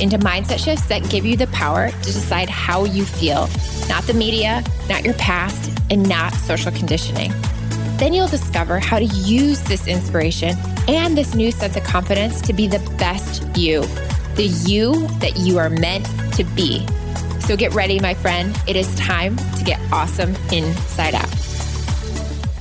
into mindset shifts that give you the power to decide how you feel, not the media, not your past, and not social conditioning. Then you'll discover how to use this inspiration and this new sense of confidence to be the best you, the you that you are meant to be. So get ready, my friend. It is time to get awesome inside out.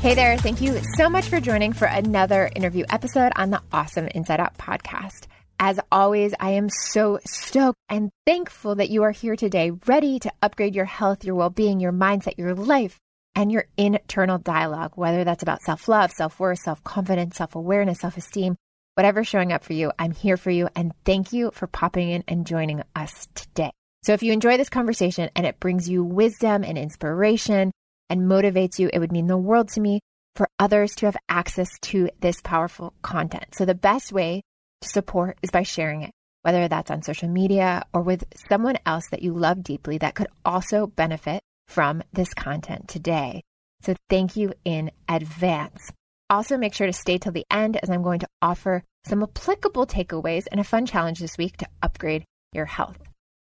Hey there. Thank you so much for joining for another interview episode on the Awesome Inside Out podcast. As always, I am so stoked and thankful that you are here today, ready to upgrade your health, your well being, your mindset, your life, and your internal dialogue, whether that's about self love, self worth, self confidence, self awareness, self esteem, whatever's showing up for you. I'm here for you. And thank you for popping in and joining us today. So if you enjoy this conversation and it brings you wisdom and inspiration and motivates you, it would mean the world to me for others to have access to this powerful content. So the best way to support is by sharing it, whether that's on social media or with someone else that you love deeply that could also benefit from this content today. So thank you in advance. Also, make sure to stay till the end as I'm going to offer some applicable takeaways and a fun challenge this week to upgrade your health.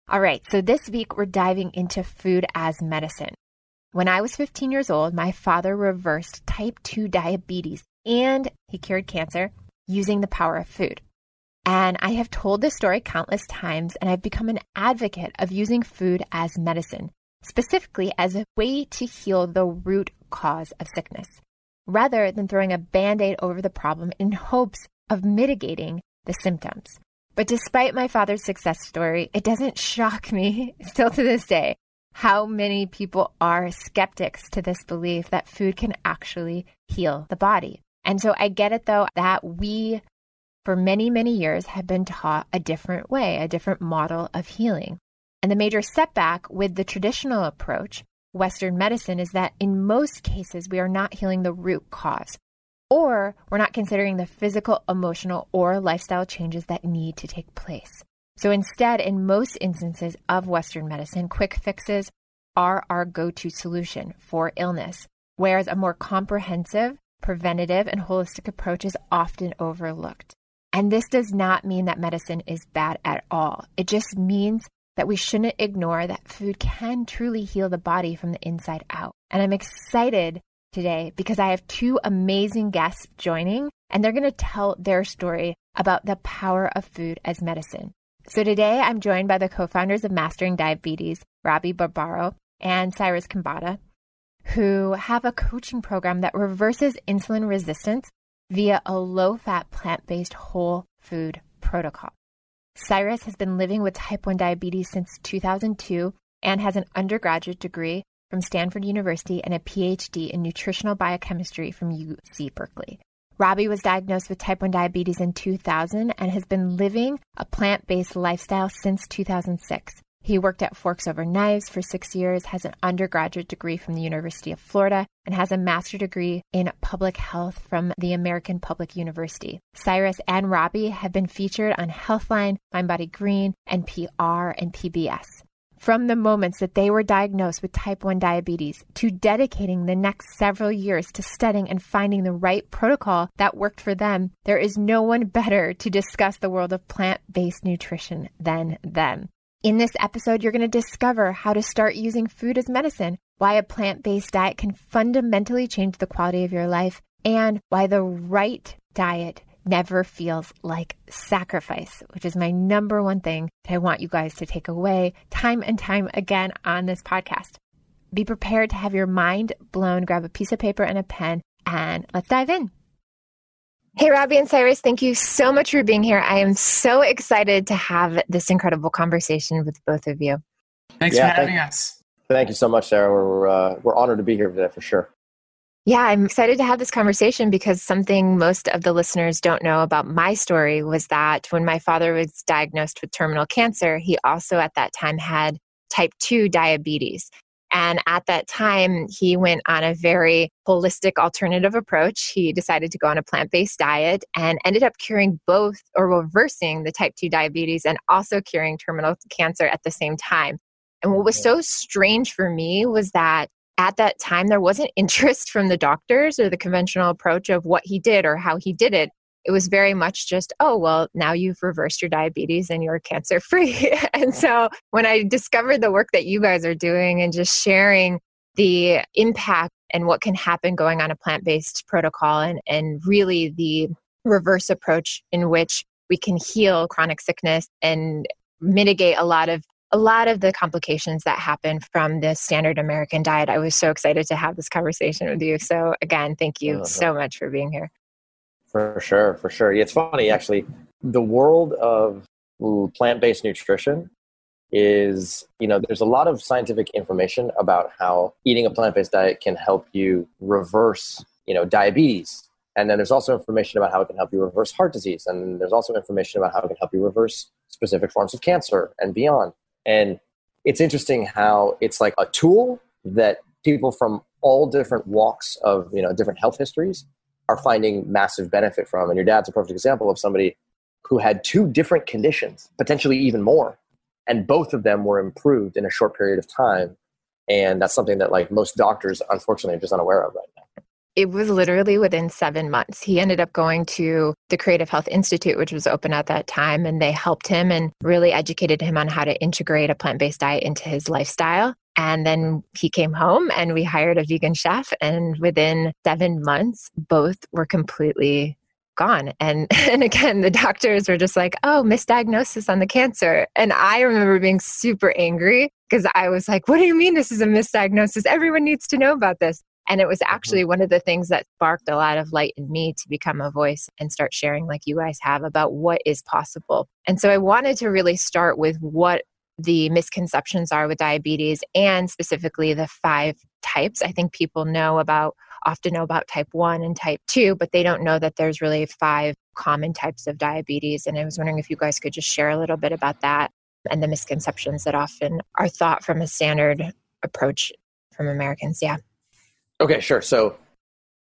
All right, so this week we're diving into food as medicine. When I was 15 years old, my father reversed type 2 diabetes and he cured cancer using the power of food. And I have told this story countless times, and I've become an advocate of using food as medicine, specifically as a way to heal the root cause of sickness, rather than throwing a band aid over the problem in hopes of mitigating the symptoms. But despite my father's success story, it doesn't shock me, still to this day, how many people are skeptics to this belief that food can actually heal the body. And so I get it though that we for many, many years have been taught a different way, a different model of healing. And the major setback with the traditional approach, Western medicine, is that in most cases, we are not healing the root cause, or we're not considering the physical, emotional, or lifestyle changes that need to take place. So instead, in most instances of Western medicine, quick fixes are our go to solution for illness, whereas a more comprehensive, preventative, and holistic approach is often overlooked. And this does not mean that medicine is bad at all. It just means that we shouldn't ignore that food can truly heal the body from the inside out. And I'm excited today because I have two amazing guests joining, and they're going to tell their story about the power of food as medicine. So today I'm joined by the co founders of Mastering Diabetes, Robbie Barbaro and Cyrus Khambatta, who have a coaching program that reverses insulin resistance via a low fat, plant based whole food protocol. Cyrus has been living with type 1 diabetes since 2002 and has an undergraduate degree from Stanford University and a PhD in nutritional biochemistry from UC Berkeley. Robbie was diagnosed with type 1 diabetes in 2000 and has been living a plant based lifestyle since 2006. He worked at Forks Over Knives for six years, has an undergraduate degree from the University of Florida, and has a master's degree in public health from the American Public University. Cyrus and Robbie have been featured on Healthline, MindBody Green, NPR, and PBS. From the moments that they were diagnosed with type 1 diabetes to dedicating the next several years to studying and finding the right protocol that worked for them, there is no one better to discuss the world of plant based nutrition than them. In this episode, you're going to discover how to start using food as medicine, why a plant based diet can fundamentally change the quality of your life, and why the right diet never feels like sacrifice, which is my number one thing that I want you guys to take away time and time again on this podcast. Be prepared to have your mind blown. Grab a piece of paper and a pen, and let's dive in. Hey, Robbie and Cyrus, thank you so much for being here. I am so excited to have this incredible conversation with both of you. Thanks yeah, for having thank, us. Thank you so much, Sarah. We're, uh, we're honored to be here today for sure. Yeah, I'm excited to have this conversation because something most of the listeners don't know about my story was that when my father was diagnosed with terminal cancer, he also at that time had type 2 diabetes. And at that time, he went on a very holistic alternative approach. He decided to go on a plant based diet and ended up curing both or reversing the type 2 diabetes and also curing terminal cancer at the same time. And what was so strange for me was that at that time, there wasn't interest from the doctors or the conventional approach of what he did or how he did it it was very much just, oh, well, now you've reversed your diabetes and you're cancer free. and so when I discovered the work that you guys are doing and just sharing the impact and what can happen going on a plant based protocol and, and really the reverse approach in which we can heal chronic sickness and mitigate a lot of a lot of the complications that happen from the standard American diet. I was so excited to have this conversation with you. So again, thank you oh, so much for being here. For sure, for sure. It's funny actually. The world of plant-based nutrition is, you know, there's a lot of scientific information about how eating a plant-based diet can help you reverse, you know, diabetes. And then there's also information about how it can help you reverse heart disease. And there's also information about how it can help you reverse specific forms of cancer and beyond. And it's interesting how it's like a tool that people from all different walks of, you know, different health histories are finding massive benefit from. And your dad's a perfect example of somebody who had two different conditions, potentially even more, and both of them were improved in a short period of time. And that's something that like most doctors, unfortunately, are just unaware of right now. It was literally within seven months. He ended up going to the Creative Health Institute, which was open at that time, and they helped him and really educated him on how to integrate a plant based diet into his lifestyle. And then he came home and we hired a vegan chef. And within seven months, both were completely gone. And, and again, the doctors were just like, oh, misdiagnosis on the cancer. And I remember being super angry because I was like, what do you mean this is a misdiagnosis? Everyone needs to know about this. And it was mm-hmm. actually one of the things that sparked a lot of light in me to become a voice and start sharing, like you guys have, about what is possible. And so I wanted to really start with what the misconceptions are with diabetes and specifically the five types. I think people know about often know about type 1 and type 2, but they don't know that there's really five common types of diabetes. And I was wondering if you guys could just share a little bit about that and the misconceptions that often are thought from a standard approach from Americans. Yeah. Okay, sure. So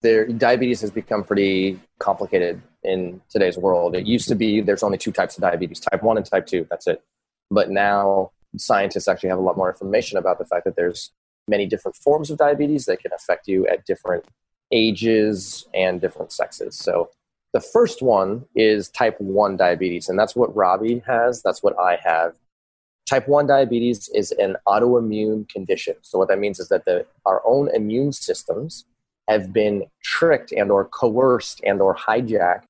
there, diabetes has become pretty complicated in today's world. It used to be there's only two types of diabetes type 1 and type 2. That's it. But now scientists actually have a lot more information about the fact that there's many different forms of diabetes that can affect you at different ages and different sexes. So the first one is type 1 diabetes, and that's what Robbie has, that's what I have. Type 1 diabetes is an autoimmune condition. So what that means is that the, our own immune systems have been tricked and or coerced and or hijacked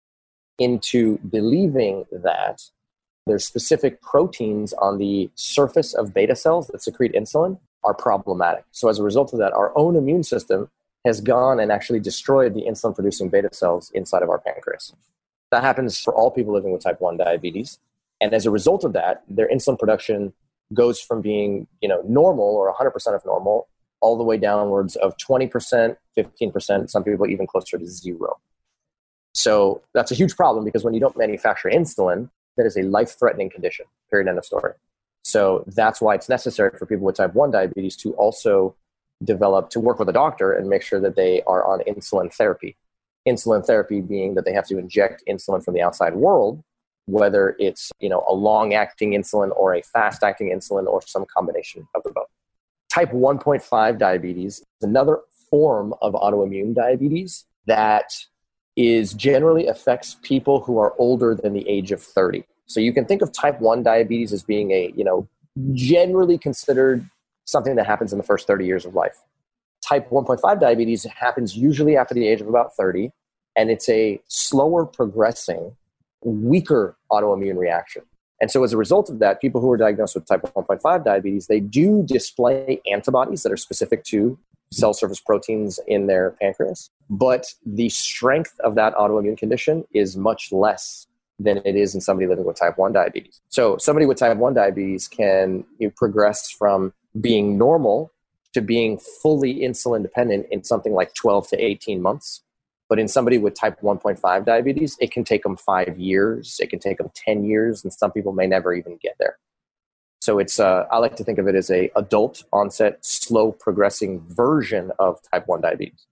into believing that there's specific proteins on the surface of beta cells that secrete insulin are problematic. So as a result of that, our own immune system has gone and actually destroyed the insulin producing beta cells inside of our pancreas. That happens for all people living with type 1 diabetes. And as a result of that, their insulin production goes from being, you know, normal or 100% of normal all the way downwards of 20%, 15%, some people even closer to zero. So that's a huge problem because when you don't manufacture insulin, that is a life threatening condition, period, end of story. So that's why it's necessary for people with type 1 diabetes to also develop, to work with a doctor and make sure that they are on insulin therapy. Insulin therapy being that they have to inject insulin from the outside world, whether it's you know a long acting insulin or a fast acting insulin or some combination of the both. Type 1.5 diabetes is another form of autoimmune diabetes that is generally affects people who are older than the age of 30. So you can think of type 1 diabetes as being a, you know, generally considered something that happens in the first 30 years of life. Type 1.5 diabetes happens usually after the age of about 30, and it's a slower progressing, weaker autoimmune reaction. And so as a result of that, people who are diagnosed with type 1.5 diabetes, they do display antibodies that are specific to cell surface proteins in their pancreas. But the strength of that autoimmune condition is much less than it is in somebody living with type 1 diabetes. So, somebody with type 1 diabetes can you know, progress from being normal to being fully insulin dependent in something like 12 to 18 months. But in somebody with type 1.5 diabetes, it can take them five years, it can take them 10 years, and some people may never even get there. So it's uh, I like to think of it as a adult onset, slow progressing version of type 1 diabetes.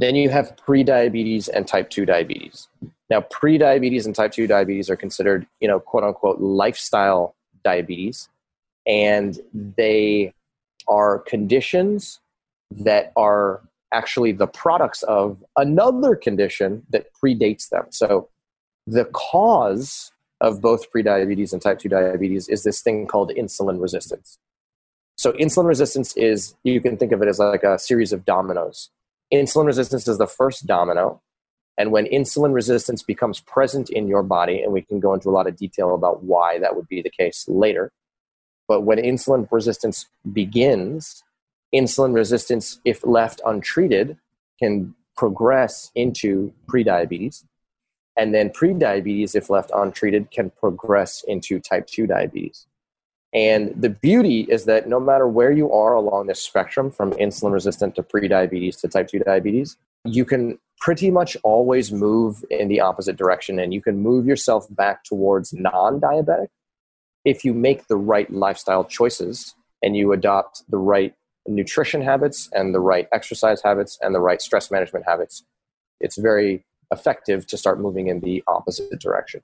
Then you have pre-diabetes and type 2 diabetes. Now, pre-diabetes and type 2 diabetes are considered, you know, quote unquote lifestyle diabetes, and they are conditions that are actually the products of another condition that predates them. So the cause of both prediabetes and type 2 diabetes is this thing called insulin resistance. So insulin resistance is you can think of it as like a series of dominoes. Insulin resistance is the first domino. And when insulin resistance becomes present in your body, and we can go into a lot of detail about why that would be the case later, but when insulin resistance begins, insulin resistance, if left untreated, can progress into prediabetes. And then prediabetes, if left untreated, can progress into type 2 diabetes. And the beauty is that no matter where you are along this spectrum, from insulin resistant to prediabetes to type 2 diabetes, you can pretty much always move in the opposite direction and you can move yourself back towards non diabetic if you make the right lifestyle choices and you adopt the right nutrition habits and the right exercise habits and the right stress management habits, it's very effective to start moving in the opposite direction.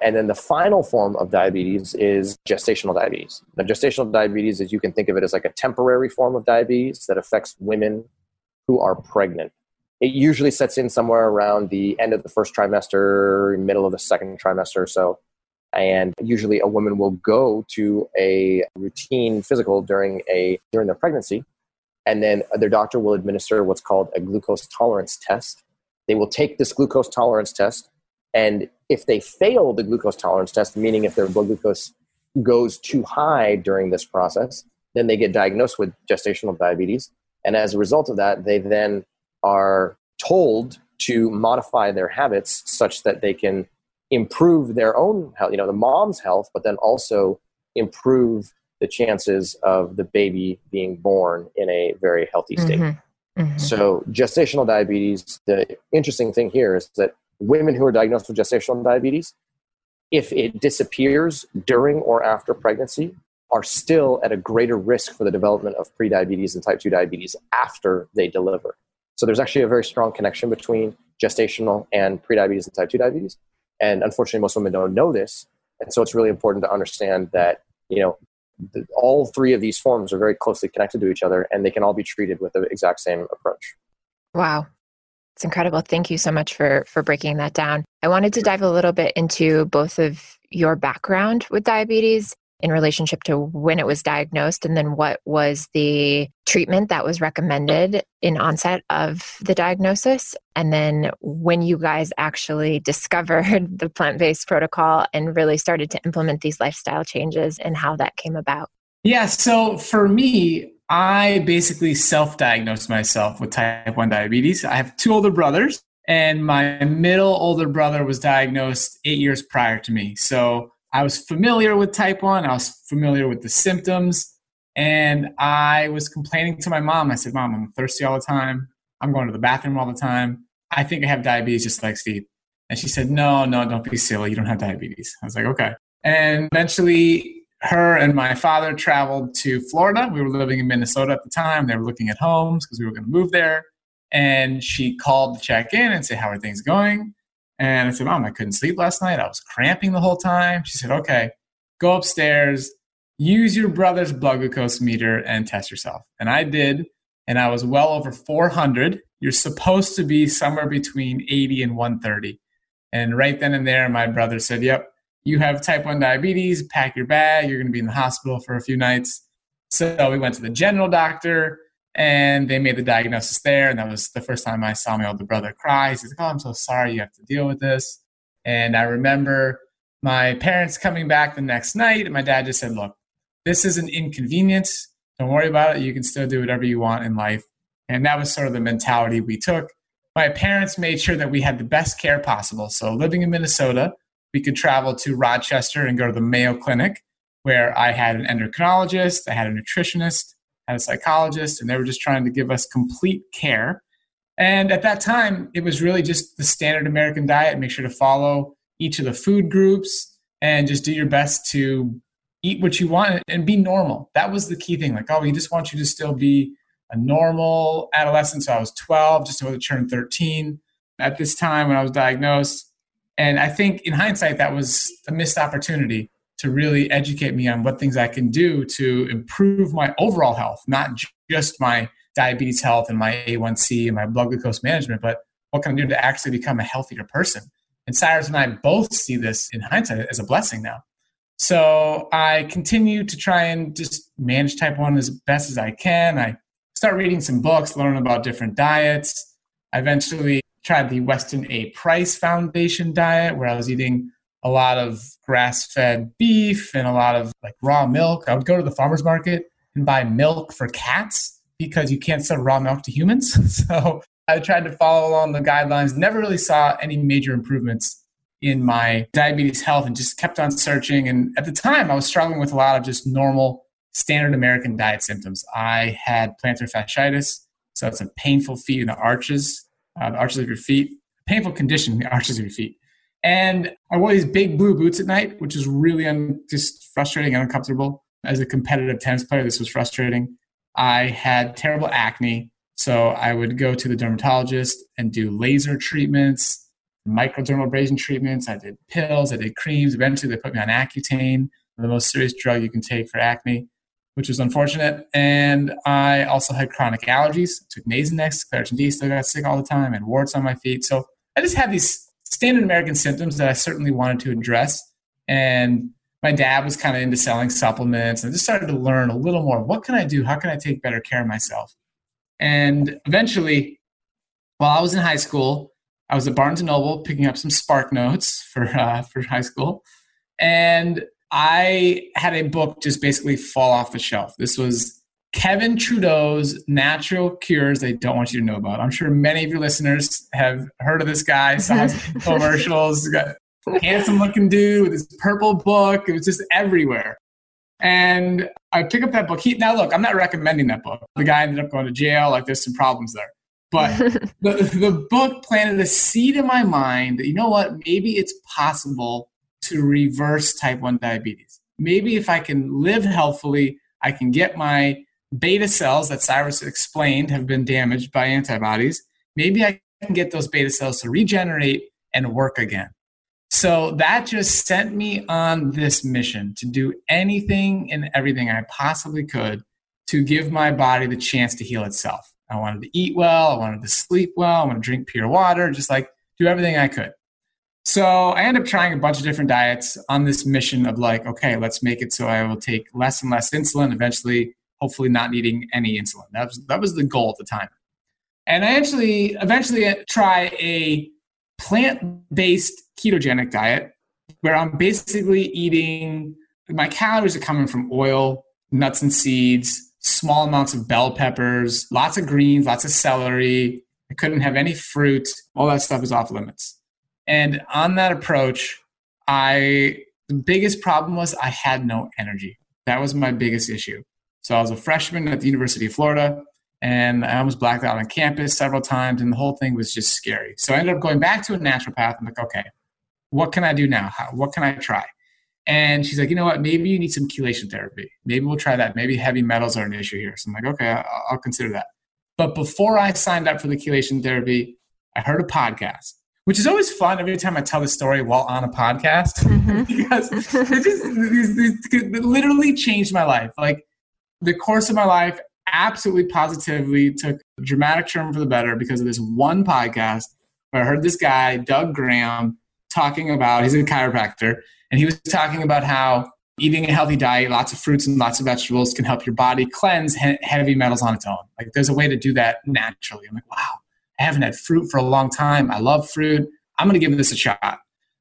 And then the final form of diabetes is gestational diabetes. Now, gestational diabetes is you can think of it as like a temporary form of diabetes that affects women who are pregnant. It usually sets in somewhere around the end of the first trimester, middle of the second trimester so. And usually a woman will go to a routine physical during a during their pregnancy. And then their doctor will administer what's called a glucose tolerance test. They will take this glucose tolerance test, and if they fail the glucose tolerance test, meaning if their blood glucose goes too high during this process, then they get diagnosed with gestational diabetes. And as a result of that, they then are told to modify their habits such that they can improve their own health, you know, the mom's health, but then also improve the chances of the baby being born in a very healthy state. Mm-hmm. Mm-hmm. So, gestational diabetes, the interesting thing here is that women who are diagnosed with gestational diabetes, if it disappears during or after pregnancy, are still at a greater risk for the development of prediabetes and type 2 diabetes after they deliver. So, there's actually a very strong connection between gestational and prediabetes and type 2 diabetes. And unfortunately, most women don't know this. And so it's really important to understand that, you know, the, all three of these forms are very closely connected to each other and they can all be treated with the exact same approach. Wow. It's incredible. Thank you so much for for breaking that down. I wanted to dive a little bit into both of your background with diabetes in relationship to when it was diagnosed and then what was the treatment that was recommended in onset of the diagnosis. And then when you guys actually discovered the plant-based protocol and really started to implement these lifestyle changes and how that came about. Yeah so for me i basically self-diagnosed myself with type 1 diabetes. I have two older brothers and my middle older brother was diagnosed eight years prior to me. So I was familiar with type 1, I was familiar with the symptoms, and I was complaining to my mom. I said, Mom, I'm thirsty all the time. I'm going to the bathroom all the time. I think I have diabetes just like Steve. And she said, No, no, don't be silly. You don't have diabetes. I was like, Okay. And eventually, her and my father traveled to Florida. We were living in Minnesota at the time. They were looking at homes because we were going to move there. And she called to check in and say, How are things going? And I said, Mom, I couldn't sleep last night. I was cramping the whole time. She said, Okay, go upstairs, use your brother's blood glucose meter, and test yourself. And I did. And I was well over 400. You're supposed to be somewhere between 80 and 130. And right then and there, my brother said, Yep, you have type 1 diabetes. Pack your bag. You're going to be in the hospital for a few nights. So we went to the general doctor and they made the diagnosis there. And that was the first time I saw my older brother cry. He's like, Oh, I'm so sorry you have to deal with this. And I remember my parents coming back the next night, and my dad just said, Look, this is an inconvenience. Don't worry about it. You can still do whatever you want in life. And that was sort of the mentality we took. My parents made sure that we had the best care possible. So, living in Minnesota, we could travel to Rochester and go to the Mayo Clinic, where I had an endocrinologist, I had a nutritionist, had a psychologist, and they were just trying to give us complete care. And at that time, it was really just the standard American diet. Make sure to follow each of the food groups and just do your best to eat what you want and be normal. That was the key thing. Like, oh, we just want you to still be a normal adolescent. So I was 12, just about to turn 13 at this time when I was diagnosed. And I think in hindsight, that was a missed opportunity to really educate me on what things I can do to improve my overall health, not just my diabetes health and my A1C and my blood glucose management, but what can I do to actually become a healthier person? And Cyrus and I both see this in hindsight as a blessing now. So I continue to try and just manage type 1 as best as I can. I start reading some books, learn about different diets. I eventually tried the Weston A. Price Foundation diet, where I was eating a lot of grass-fed beef and a lot of like raw milk. I would go to the farmers market and buy milk for cats because you can't sell raw milk to humans. so I tried to follow along the guidelines. Never really saw any major improvements in my diabetes health and just kept on searching. And at the time, I was struggling with a lot of just normal standard American diet symptoms. I had plantar fasciitis, so it's a painful feet in the arches, uh, the arches of your feet, painful condition in the arches of your feet. And I wore these big blue boots at night, which was really un- just frustrating and uncomfortable. As a competitive tennis player, this was frustrating. I had terrible acne, so I would go to the dermatologist and do laser treatments, microdermabrasion treatments. I did pills, I did creams. Eventually, they put me on Accutane, the most serious drug you can take for acne which was unfortunate. And I also had chronic allergies. Took Nasonex, Claritin D, still got sick all the time, and warts on my feet. So I just had these standard American symptoms that I certainly wanted to address. And my dad was kind of into selling supplements. I just started to learn a little more. What can I do? How can I take better care of myself? And eventually, while I was in high school, I was at Barnes and Noble picking up some Spark Notes for uh, for high school, and I had a book just basically fall off the shelf. This was Kevin Trudeau's Natural Cures They Don't Want You to Know About. I'm sure many of your listeners have heard of this guy, saw his commercials, got handsome looking dude with his purple book. It was just everywhere. And I pick up that book. He, now, look, I'm not recommending that book. The guy ended up going to jail. Like, there's some problems there. But the, the book planted a seed in my mind that, you know what, maybe it's possible to reverse type 1 diabetes. Maybe if I can live healthfully, I can get my beta cells that Cyrus explained have been damaged by antibodies. Maybe I can get those beta cells to regenerate and work again. So that just sent me on this mission to do anything and everything I possibly could to give my body the chance to heal itself. I wanted to eat well, I wanted to sleep well, I wanted to drink pure water, just like do everything I could. So I ended up trying a bunch of different diets on this mission of like, okay, let's make it so I will take less and less insulin, eventually, hopefully not needing any insulin. That was, that was the goal at the time. And I actually eventually try a plant-based ketogenic diet where I'm basically eating my calories are coming from oil, nuts and seeds, small amounts of bell peppers, lots of greens, lots of celery. I couldn't have any fruit. All that stuff is off limits. And on that approach, I the biggest problem was I had no energy. That was my biggest issue. So I was a freshman at the University of Florida and I almost blacked out on campus several times and the whole thing was just scary. So I ended up going back to a naturopath. I'm like, okay, what can I do now? How, what can I try? And she's like, you know what? Maybe you need some chelation therapy. Maybe we'll try that. Maybe heavy metals are an issue here. So I'm like, okay, I'll, I'll consider that. But before I signed up for the chelation therapy, I heard a podcast which is always fun every time I tell the story while on a podcast mm-hmm. because it just it literally changed my life. Like the course of my life absolutely positively took a dramatic turn for the better because of this one podcast where I heard this guy, Doug Graham, talking about he's a chiropractor, and he was talking about how eating a healthy diet, lots of fruits and lots of vegetables can help your body cleanse he- heavy metals on its own. Like there's a way to do that naturally. I'm like, wow I haven't had fruit for a long time. I love fruit. I'm going to give this a shot.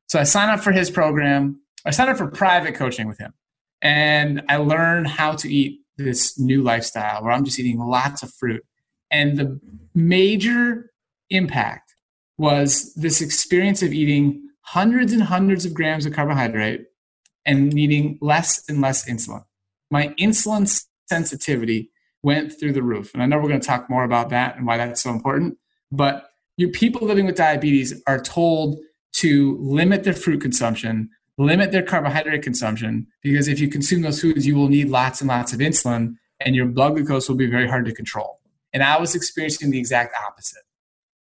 So I signed up for his program. I signed up for private coaching with him. And I learned how to eat this new lifestyle where I'm just eating lots of fruit. And the major impact was this experience of eating hundreds and hundreds of grams of carbohydrate and needing less and less insulin. My insulin sensitivity went through the roof. And I know we're going to talk more about that and why that's so important. But your people living with diabetes are told to limit their fruit consumption, limit their carbohydrate consumption, because if you consume those foods, you will need lots and lots of insulin, and your blood glucose will be very hard to control. And I was experiencing the exact opposite.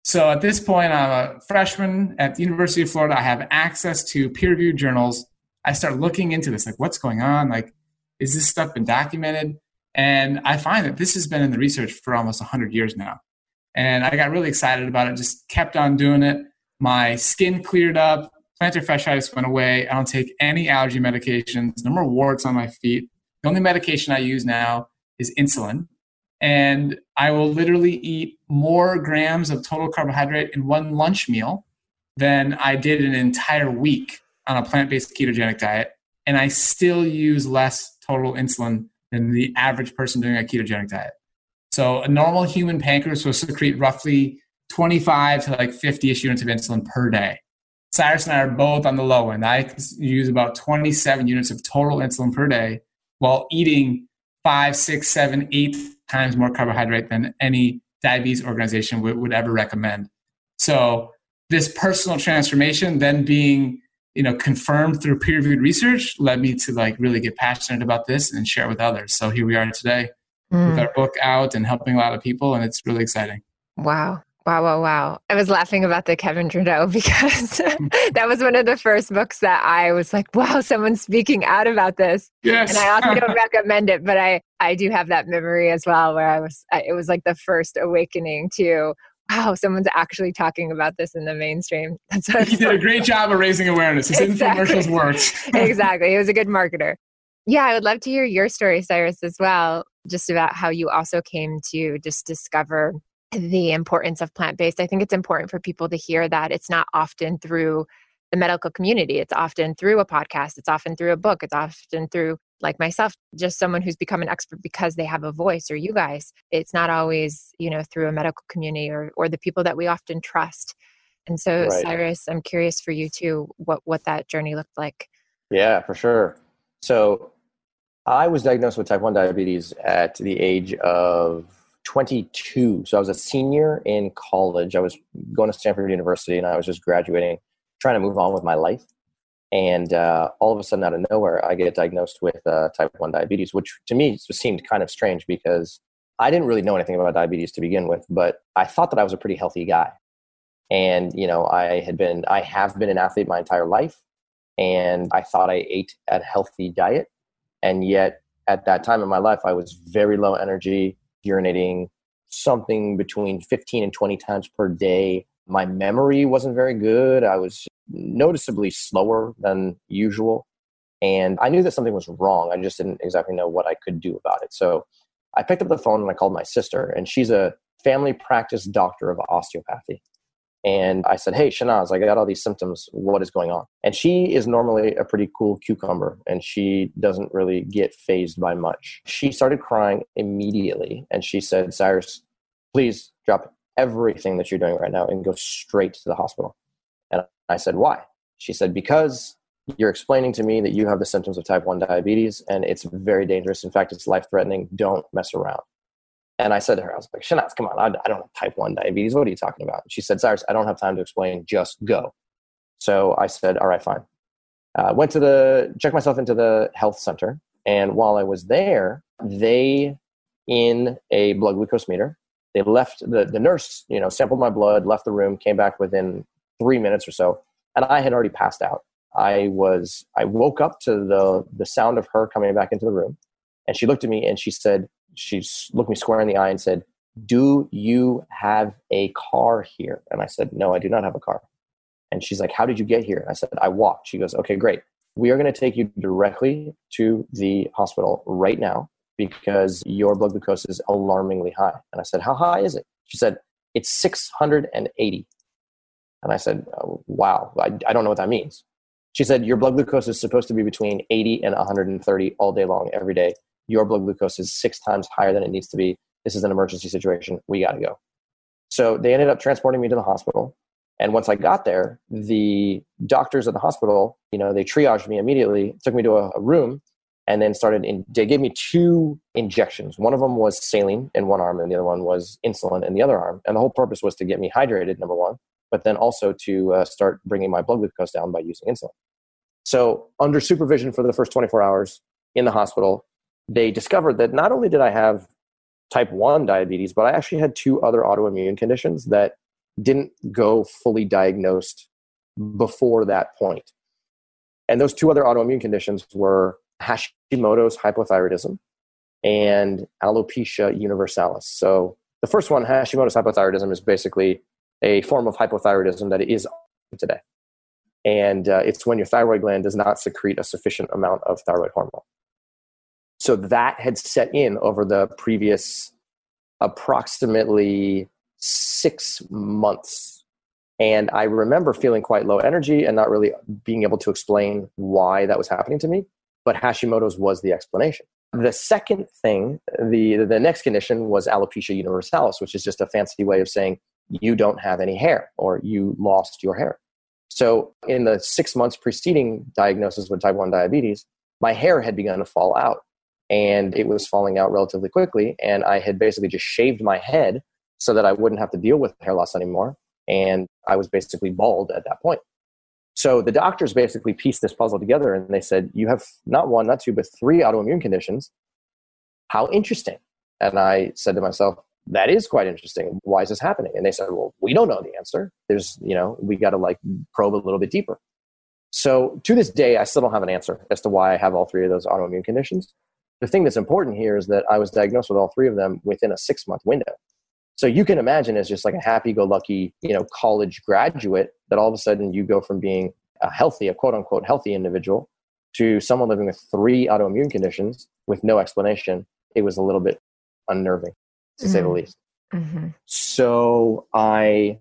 So at this point, I'm a freshman at the University of Florida. I have access to peer reviewed journals. I start looking into this like, what's going on? Like, is this stuff been documented? And I find that this has been in the research for almost 100 years now. And I got really excited about it, just kept on doing it. My skin cleared up, plantar fasciitis went away. I don't take any allergy medications, no more warts on my feet. The only medication I use now is insulin and I will literally eat more grams of total carbohydrate in one lunch meal than I did an entire week on a plant based ketogenic diet. And I still use less total insulin than the average person doing a ketogenic diet. So a normal human pancreas will secrete roughly 25 to like 50 ish units of insulin per day. Cyrus and I are both on the low end. I use about 27 units of total insulin per day while eating five, six, seven, eight times more carbohydrate than any diabetes organization would, would ever recommend. So this personal transformation then being you know confirmed through peer-reviewed research led me to like really get passionate about this and share it with others so here we are today mm. with our book out and helping a lot of people and it's really exciting wow Wow, wow, wow. I was laughing about the Kevin Trudeau because mm-hmm. that was one of the first books that I was like, wow, someone's speaking out about this. Yes. And I also don't recommend it, but I, I do have that memory as well where I was, it was like the first awakening to, wow, someone's actually talking about this in the mainstream. That's what he did a great job of raising awareness. His exactly. infomercials worked. exactly. He was a good marketer. Yeah, I would love to hear your story, Cyrus, as well, just about how you also came to just discover the importance of plant based. I think it's important for people to hear that it's not often through the medical community. It's often through a podcast, it's often through a book, it's often through, like myself, just someone who's become an expert because they have a voice or you guys. It's not always, you know, through a medical community or, or the people that we often trust. And so, right. Cyrus, I'm curious for you too, what, what that journey looked like. Yeah, for sure. So I was diagnosed with type 1 diabetes at the age of 22. So I was a senior in college. I was going to Stanford University and I was just graduating, trying to move on with my life. And uh, all of a sudden, out of nowhere, I get diagnosed with uh, type 1 diabetes, which to me seemed kind of strange because I didn't really know anything about diabetes to begin with, but I thought that I was a pretty healthy guy. And, you know, I had been, I have been an athlete my entire life. And I thought I ate a healthy diet. And yet, at that time in my life, I was very low energy, urinating something between 15 and 20 times per day. My memory wasn't very good. I was noticeably slower than usual. And I knew that something was wrong. I just didn't exactly know what I could do about it. So I picked up the phone and I called my sister, and she's a family practice doctor of osteopathy. And I said, Hey, Shanaz, I got all these symptoms. What is going on? And she is normally a pretty cool cucumber and she doesn't really get fazed by much. She started crying immediately and she said, Cyrus, please drop everything that you're doing right now and go straight to the hospital. And I said, Why? She said, Because you're explaining to me that you have the symptoms of type 1 diabetes and it's very dangerous. In fact, it's life threatening. Don't mess around. And I said to her, I was like, Shanaz, come on, I, I don't have type 1 diabetes. What are you talking about? she said, Cyrus, I don't have time to explain. Just go. So I said, all right, fine. Uh, went to the, checked myself into the health center. And while I was there, they, in a blood glucose meter, they left, the, the nurse, you know, sampled my blood, left the room, came back within three minutes or so. And I had already passed out. I was, I woke up to the, the sound of her coming back into the room. And she looked at me and she said, she looked me square in the eye and said, Do you have a car here? And I said, No, I do not have a car. And she's like, How did you get here? And I said, I walked. She goes, Okay, great. We are going to take you directly to the hospital right now because your blood glucose is alarmingly high. And I said, How high is it? She said, It's 680. And I said, oh, Wow, I, I don't know what that means. She said, Your blood glucose is supposed to be between 80 and 130 all day long, every day your blood glucose is six times higher than it needs to be. This is an emergency situation. We got to go. So they ended up transporting me to the hospital. And once I got there, the doctors at the hospital, you know, they triaged me immediately, took me to a, a room, and then started in they gave me two injections one of them was saline in one arm and the other one was insulin in the other arm and the whole purpose was to get me hydrated number one but then also to uh, start bringing my blood glucose down by using insulin so under supervision for the first 24 hours in the hospital they discovered that not only did i have type 1 diabetes but i actually had two other autoimmune conditions that didn't go fully diagnosed before that point. and those two other autoimmune conditions were Hashimoto's hypothyroidism and alopecia universalis. So the first one, Hashimoto's hypothyroidism, is basically a form of hypothyroidism that is today. And uh, it's when your thyroid gland does not secrete a sufficient amount of thyroid hormone. So that had set in over the previous approximately six months and I remember feeling quite low energy and not really being able to explain why that was happening to me. But Hashimoto's was the explanation. The second thing, the, the next condition was alopecia universalis, which is just a fancy way of saying you don't have any hair or you lost your hair. So, in the six months preceding diagnosis with type 1 diabetes, my hair had begun to fall out and it was falling out relatively quickly. And I had basically just shaved my head so that I wouldn't have to deal with hair loss anymore and I was basically bald at that point. So the doctors basically pieced this puzzle together and they said, You have not one, not two, but three autoimmune conditions. How interesting. And I said to myself, That is quite interesting. Why is this happening? And they said, Well, we don't know the answer. There's, you know, we got to like probe a little bit deeper. So to this day, I still don't have an answer as to why I have all three of those autoimmune conditions. The thing that's important here is that I was diagnosed with all three of them within a six month window. So you can imagine as just like a happy-go-lucky, you know, college graduate that all of a sudden you go from being a healthy, a quote-unquote healthy individual, to someone living with three autoimmune conditions with no explanation. It was a little bit unnerving, to mm-hmm. say the mm-hmm. least. Mm-hmm. So I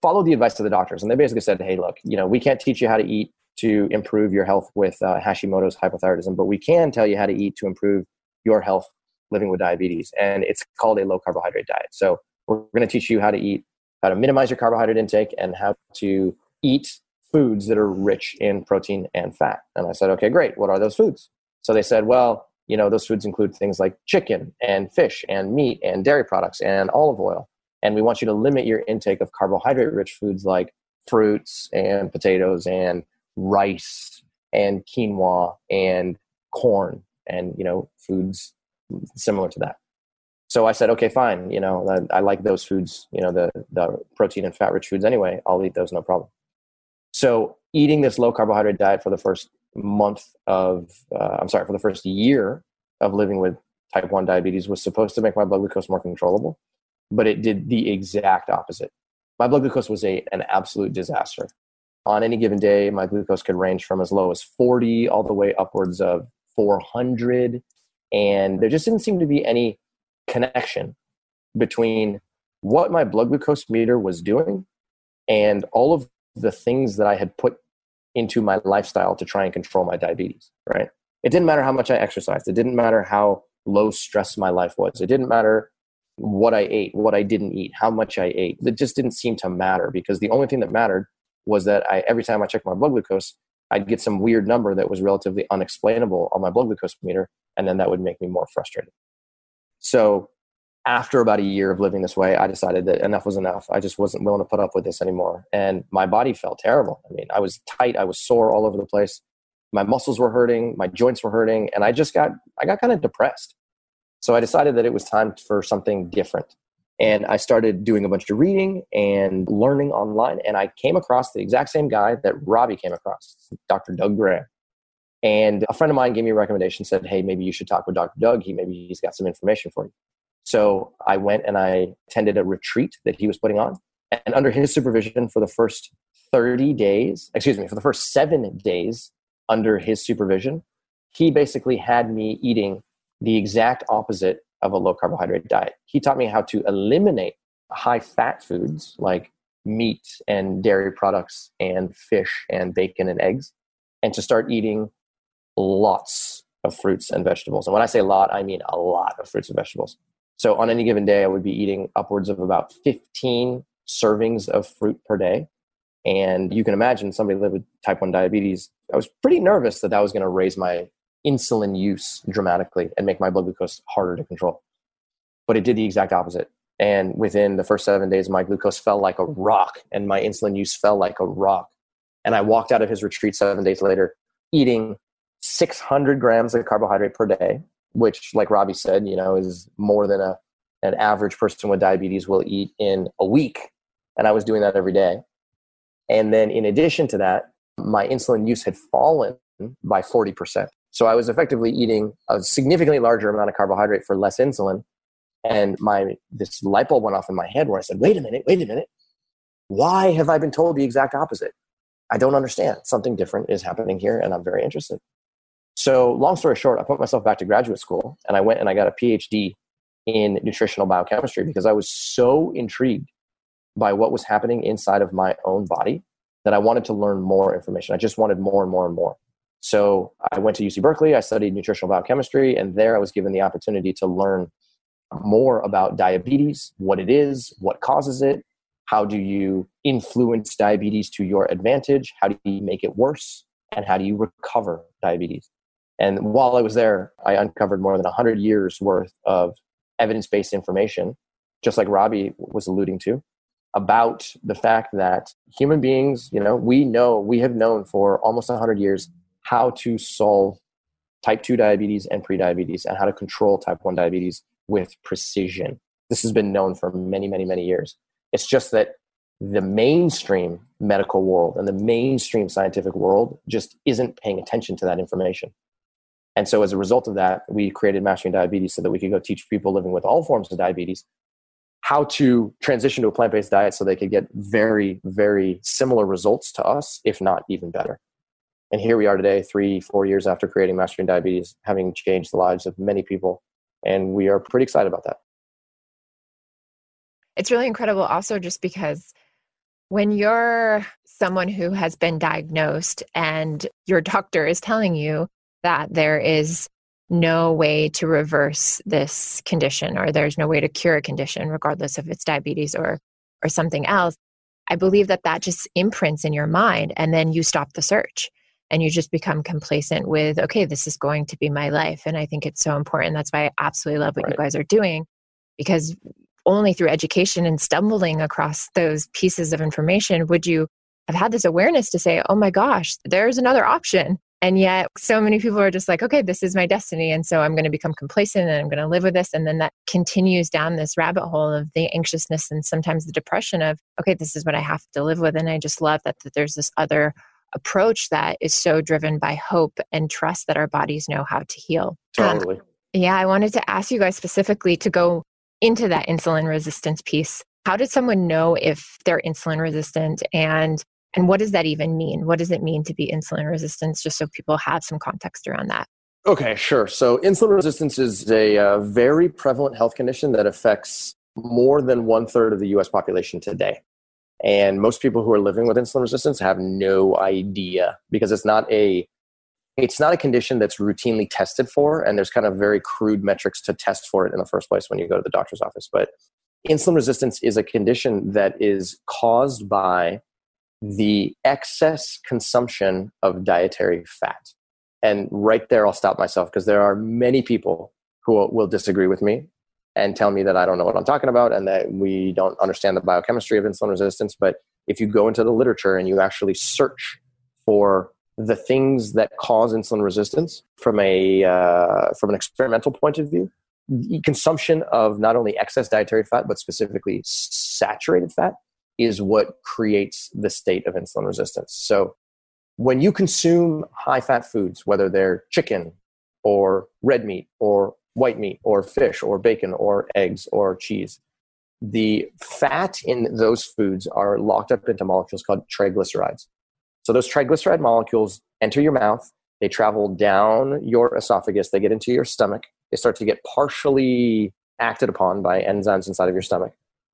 followed the advice of the doctors, and they basically said, "Hey, look, you know, we can't teach you how to eat to improve your health with uh, Hashimoto's hypothyroidism, but we can tell you how to eat to improve your health living with diabetes, and it's called a low carbohydrate diet. So we're going to teach you how to eat, how to minimize your carbohydrate intake, and how to eat foods that are rich in protein and fat. And I said, okay, great. What are those foods? So they said, well, you know, those foods include things like chicken and fish and meat and dairy products and olive oil. And we want you to limit your intake of carbohydrate rich foods like fruits and potatoes and rice and quinoa and corn and, you know, foods similar to that so I said, okay, fine. You know, I, I, like those foods. You know, the the protein and fat rich foods anyway. I'll eat those, no problem. So eating this low carbohydrate diet for the first month of, uh, I'm sorry, for the first year of living with type one diabetes was supposed to make my blood glucose more controllable, but it did the exact opposite. My blood glucose was a an absolute disaster. On any given day, my glucose could range from as low as 40 all the way upwards of 400, and there just didn't seem to be any connection between what my blood glucose meter was doing and all of the things that I had put into my lifestyle to try and control my diabetes, right? It didn't matter how much I exercised. It didn't matter how low stress my life was. It didn't matter what I ate, what I didn't eat, how much I ate. It just didn't seem to matter because the only thing that mattered was that I every time I checked my blood glucose, I'd get some weird number that was relatively unexplainable on my blood glucose meter, and then that would make me more frustrated. So after about a year of living this way, I decided that enough was enough. I just wasn't willing to put up with this anymore. And my body felt terrible. I mean, I was tight, I was sore all over the place. My muscles were hurting, my joints were hurting, and I just got I got kind of depressed. So I decided that it was time for something different. And I started doing a bunch of reading and learning online. And I came across the exact same guy that Robbie came across, Dr. Doug Graham. And a friend of mine gave me a recommendation, said, Hey, maybe you should talk with Dr. Doug. He maybe he's got some information for you. So I went and I attended a retreat that he was putting on. And under his supervision for the first 30 days, excuse me, for the first seven days under his supervision, he basically had me eating the exact opposite of a low carbohydrate diet. He taught me how to eliminate high fat foods like meat and dairy products and fish and bacon and eggs and to start eating lots of fruits and vegetables. And when I say lot, I mean a lot of fruits and vegetables. So on any given day, I would be eating upwards of about 15 servings of fruit per day. And you can imagine somebody living with type 1 diabetes, I was pretty nervous that that was going to raise my insulin use dramatically and make my blood glucose harder to control. But it did the exact opposite. And within the first seven days, my glucose fell like a rock and my insulin use fell like a rock. And I walked out of his retreat seven days later eating 600 grams of carbohydrate per day, which, like Robbie said, you know, is more than a, an average person with diabetes will eat in a week. And I was doing that every day. And then in addition to that, my insulin use had fallen by 40%. So I was effectively eating a significantly larger amount of carbohydrate for less insulin. And my this light bulb went off in my head where I said, wait a minute, wait a minute. Why have I been told the exact opposite? I don't understand. Something different is happening here, and I'm very interested. So, long story short, I put myself back to graduate school and I went and I got a PhD in nutritional biochemistry because I was so intrigued by what was happening inside of my own body that I wanted to learn more information. I just wanted more and more and more. So I went to UC Berkeley, I studied nutritional biochemistry, and there I was given the opportunity to learn more about diabetes, what it is, what causes it, how do you influence diabetes to your advantage, how do you make it worse, and how do you recover diabetes. And while I was there, I uncovered more than 100 years worth of evidence based information, just like Robby was alluding to, about the fact that human beings, you know, we know, we have known for almost 100 years how to solve type 2 diabetes and prediabetes and how to control type 1 diabetes with precision. This has been known for many, many, many years. It's just that the mainstream medical world and the mainstream scientific world just isn't paying attention to that information. And so, as a result of that, we created Mastering Diabetes so that we could go teach people living with all forms of diabetes how to transition to a plant based diet so they could get very, very similar results to us, if not even better. And here we are today, three, four years after creating Mastering Diabetes, having changed the lives of many people. And we are pretty excited about that. It's really incredible, also, just because when you're someone who has been diagnosed and your doctor is telling you that there is no way to reverse this condition or there's no way to cure a condition regardless if it's diabetes or or something else i believe that that just imprints in your mind and then you stop the search and you just become complacent with okay this is going to be my life and i think it's so important that's why i absolutely love what right. you guys are doing because only through education and stumbling across those pieces of information would you have had this awareness to say oh my gosh there's another option and yet, so many people are just like, okay, this is my destiny. And so I'm going to become complacent and I'm going to live with this. And then that continues down this rabbit hole of the anxiousness and sometimes the depression of, okay, this is what I have to live with. And I just love that, that there's this other approach that is so driven by hope and trust that our bodies know how to heal. Um, totally. Um, yeah, I wanted to ask you guys specifically to go into that insulin resistance piece. How did someone know if they're insulin resistant? And and what does that even mean? What does it mean to be insulin resistant? Just so people have some context around that. Okay, sure. So, insulin resistance is a uh, very prevalent health condition that affects more than one third of the US population today. And most people who are living with insulin resistance have no idea because it's not a it's not a condition that's routinely tested for and there's kind of very crude metrics to test for it in the first place when you go to the doctor's office but insulin resistance is a condition that is caused by the excess consumption of dietary fat. And right there, I'll stop myself because there are many people who will disagree with me and tell me that I don't know what I'm talking about and that we don't understand the biochemistry of insulin resistance. But if you go into the literature and you actually search for the things that cause insulin resistance from a uh, from an experimental point of view, consumption of not only excess dietary fat but specifically saturated fat is what creates the state of insulin resistance. So when you consume high fat foods, whether they're chicken or red meat or white meat or fish or bacon or eggs or cheese, the fat in those foods are locked up into molecules called triglycerides. So those triglyceride molecules enter your mouth, they travel down your esophagus, they get into your stomach, they start to get partially acted upon by enzymes inside of your stomach,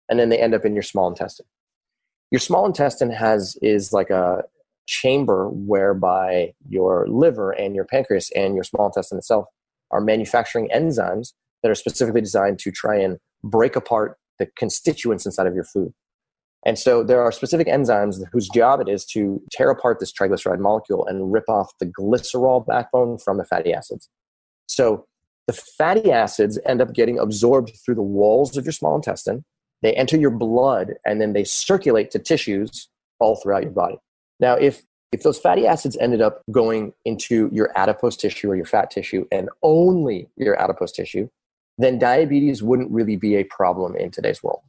and then they end up in your small intestine. Your small intestine has is like a chamber whereby your liver and your pancreas and your small intestine itself are manufacturing enzymes that are specifically designed to try and break apart the constituents inside of your food. And so there are specific enzymes whose job it is to tear apart this triglyceride molecule and rip off the glycerol backbone from the fatty acids. So the fatty acids end up getting absorbed through the walls of your small intestine. They enter your blood and then they circulate to tissues all throughout your body. Now, if if those fatty acids ended up going into your adipose tissue or your fat tissue and only your adipose tissue, then diabetes wouldn't really be a problem in today's world.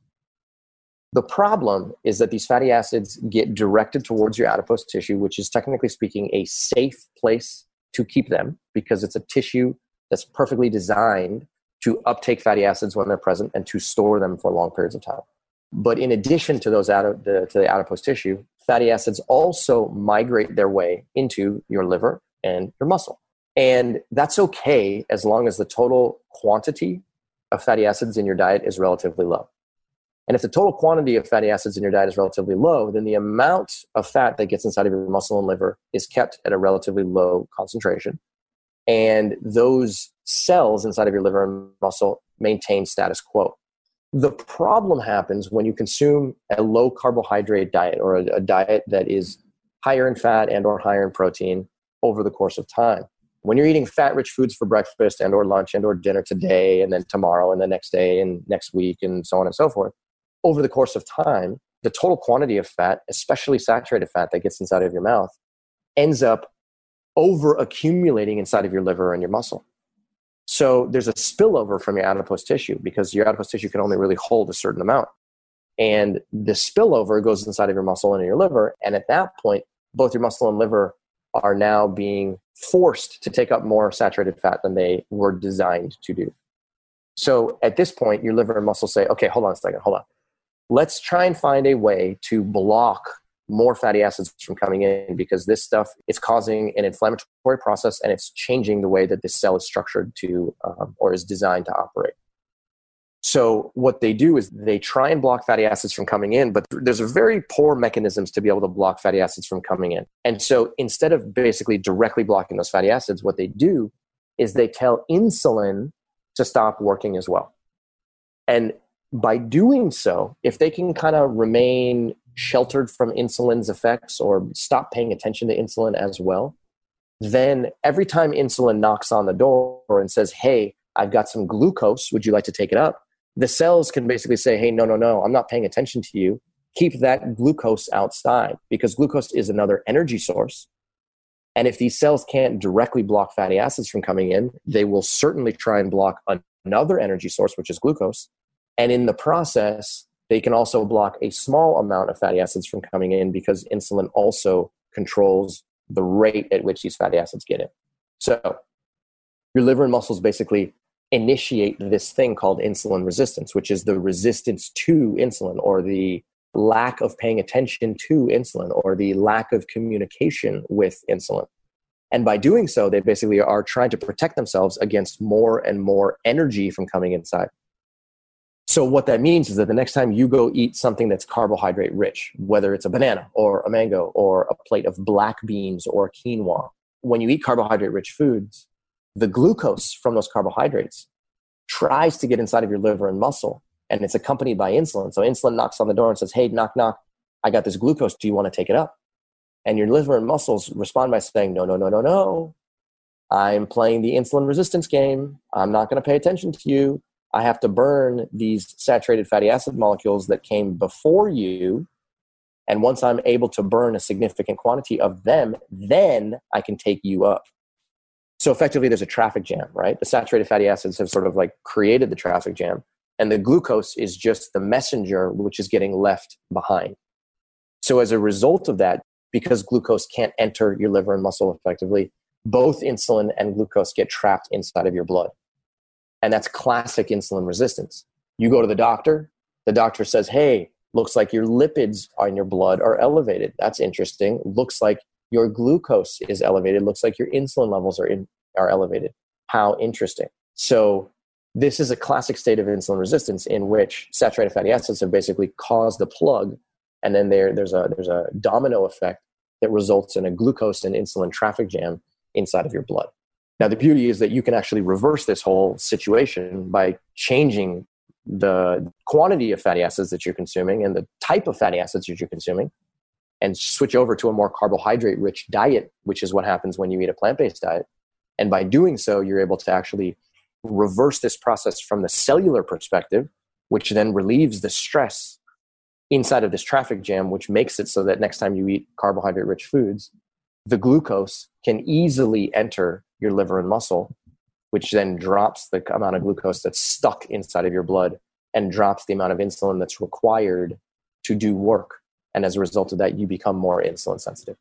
The problem is that these fatty acids get directed towards your adipose tissue, which is technically speaking a safe place to keep them because it's a tissue that's perfectly designed to uptake fatty acids when they're present and to store them for long periods of time. But in addition to those to the adipose tissue, fatty acids also migrate their way into your liver and your muscle. And that's okay as long as the total quantity of fatty acids in your diet is relatively low. And if the total quantity of fatty acids in your diet is relatively low, then the amount of fat that gets inside of your muscle and liver is kept at a relatively low concentration. And those cells inside of your liver and muscle maintain status quo. The problem happens when you consume a low carbohydrate diet or a, a diet that is higher in fat and or higher in protein over the course of time. When you're eating fat rich foods for breakfast and or lunch and or dinner today and then tomorrow and the next day and next week and so on and so forth, over the course of time, the total quantity of fat, especially saturated fat that gets inside of your mouth, ends up over accumulating inside of your liver and your muscle. So there's a spillover from your adipose tissue because your adipose tissue can only really hold a certain amount. And the spillover goes inside of your muscle and your liver. And at that point, both your muscle and liver are now being forced to take up more saturated fat than they were designed to do. So at this point, your liver and muscle say, okay, hold on a second, hold on let's try and find a way to block more fatty acids from coming in because this stuff is causing an inflammatory process and it's changing the way that this cell is structured to um, or is designed to operate. So what they do is they try and block fatty acids from coming in but there's a very poor mechanisms to be able to block fatty acids from coming in. And so instead of basically directly blocking those fatty acids what they do is they tell insulin to stop working as well. And by doing so, if they can kind of remain sheltered from insulin's effects or stop paying attention to insulin as well, then every time insulin knocks on the door and says, Hey, I've got some glucose, would you like to take it up? The cells can basically say, Hey, no, no, no, I'm not paying attention to you. Keep that glucose outside because glucose is another energy source. And if these cells can't directly block fatty acids from coming in, they will certainly try and block another energy source, which is glucose. And in the process, they can also block a small amount of fatty acids from coming in because insulin also controls the rate at which these fatty acids get in. So your liver and muscles basically initiate this thing called insulin resistance, which is the resistance to insulin or the lack of paying attention to insulin or the lack of communication with insulin. And by doing so, they basically are trying to protect themselves against more and more energy from coming inside. So what that means is that the next time you go eat something that's carbohydrate rich, whether it's a banana or a mango or a plate of black beans or quinoa, when you eat carbohydrate rich foods, the glucose from those carbohydrates tries to get inside of your liver and muscle and it's accompanied by insulin. So insulin knocks on the door and says, "Hey, knock knock, I got this glucose. Do you want to take it up?" And your liver and muscles respond by saying, "No, no, no, no, no. I'm playing the insulin resistance game. I'm not going to pay attention to you. I have to burn these saturated fatty acid molecules that came before you. And once I'm able to burn a significant quantity of them, then I can take you up. So effectively, there's a traffic jam, right? The saturated fatty acids have sort of like created the traffic jam, and the glucose is just the messenger which is getting left behind. So as a result of that, because glucose can't enter your liver and muscle effectively, both insulin and glucose get trapped inside of your blood. And that's classic insulin resistance. You go to the doctor, the doctor says, Hey, looks like your lipids in your blood are elevated. That's interesting. Looks like your glucose is elevated. Looks like your insulin levels are, in, are elevated. How interesting. So, this is a classic state of insulin resistance in which saturated fatty acids have basically caused the plug, and then there, there's, a, there's a domino effect that results in a glucose and insulin traffic jam inside of your blood. Now, the beauty is that you can actually reverse this whole situation by changing the quantity of fatty acids that you're consuming and the type of fatty acids that you're consuming and switch over to a more carbohydrate rich diet, which is what happens when you eat a plant based diet. And by doing so, you're able to actually reverse this process from the cellular perspective, which then relieves the stress inside of this traffic jam, which makes it so that next time you eat carbohydrate rich foods, the glucose can easily enter your liver and muscle, which then drops the amount of glucose that's stuck inside of your blood and drops the amount of insulin that's required to do work. And as a result of that, you become more insulin sensitive.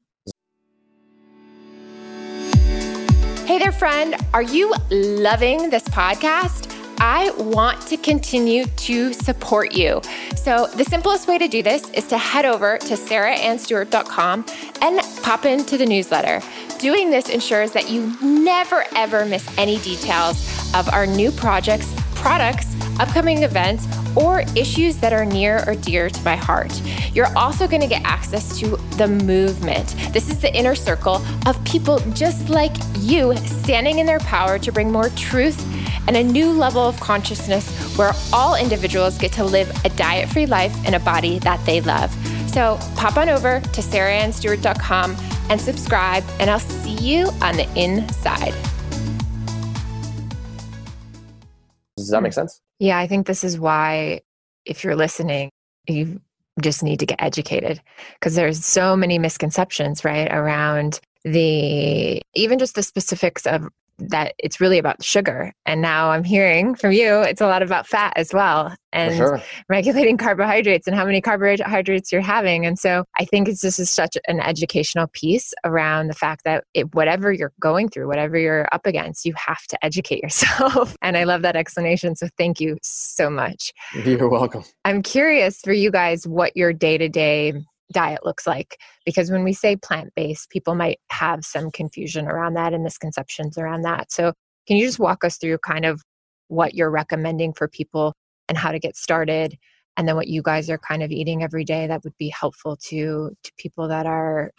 Hey there, friend. Are you loving this podcast? I want to continue to support you. So, the simplest way to do this is to head over to sarahannstewart.com and pop into the newsletter. Doing this ensures that you never ever miss any details of our new projects, products, upcoming events, or issues that are near or dear to my heart. You're also going to get access to the movement. This is the inner circle of people just like you standing in their power to bring more truth and a new level of consciousness where all individuals get to live a diet free life in a body that they love. So pop on over to sarahannstewart.com and subscribe, and I'll see you on the inside. Does that make sense? Yeah, I think this is why, if you're listening, you just need to get educated because there's so many misconceptions, right, around the even just the specifics of that it's really about sugar. And now I'm hearing from you, it's a lot about fat as well and sure. regulating carbohydrates and how many carbohydrates you're having. And so I think it's this is such an educational piece around the fact that it, whatever you're going through, whatever you're up against, you have to educate yourself. and I love that explanation. So thank you so much. You're welcome. I'm curious for you guys what your day to day diet looks like because when we say plant-based people might have some confusion around that and misconceptions around that. So can you just walk us through kind of what you're recommending for people and how to get started and then what you guys are kind of eating every day that would be helpful to to people that are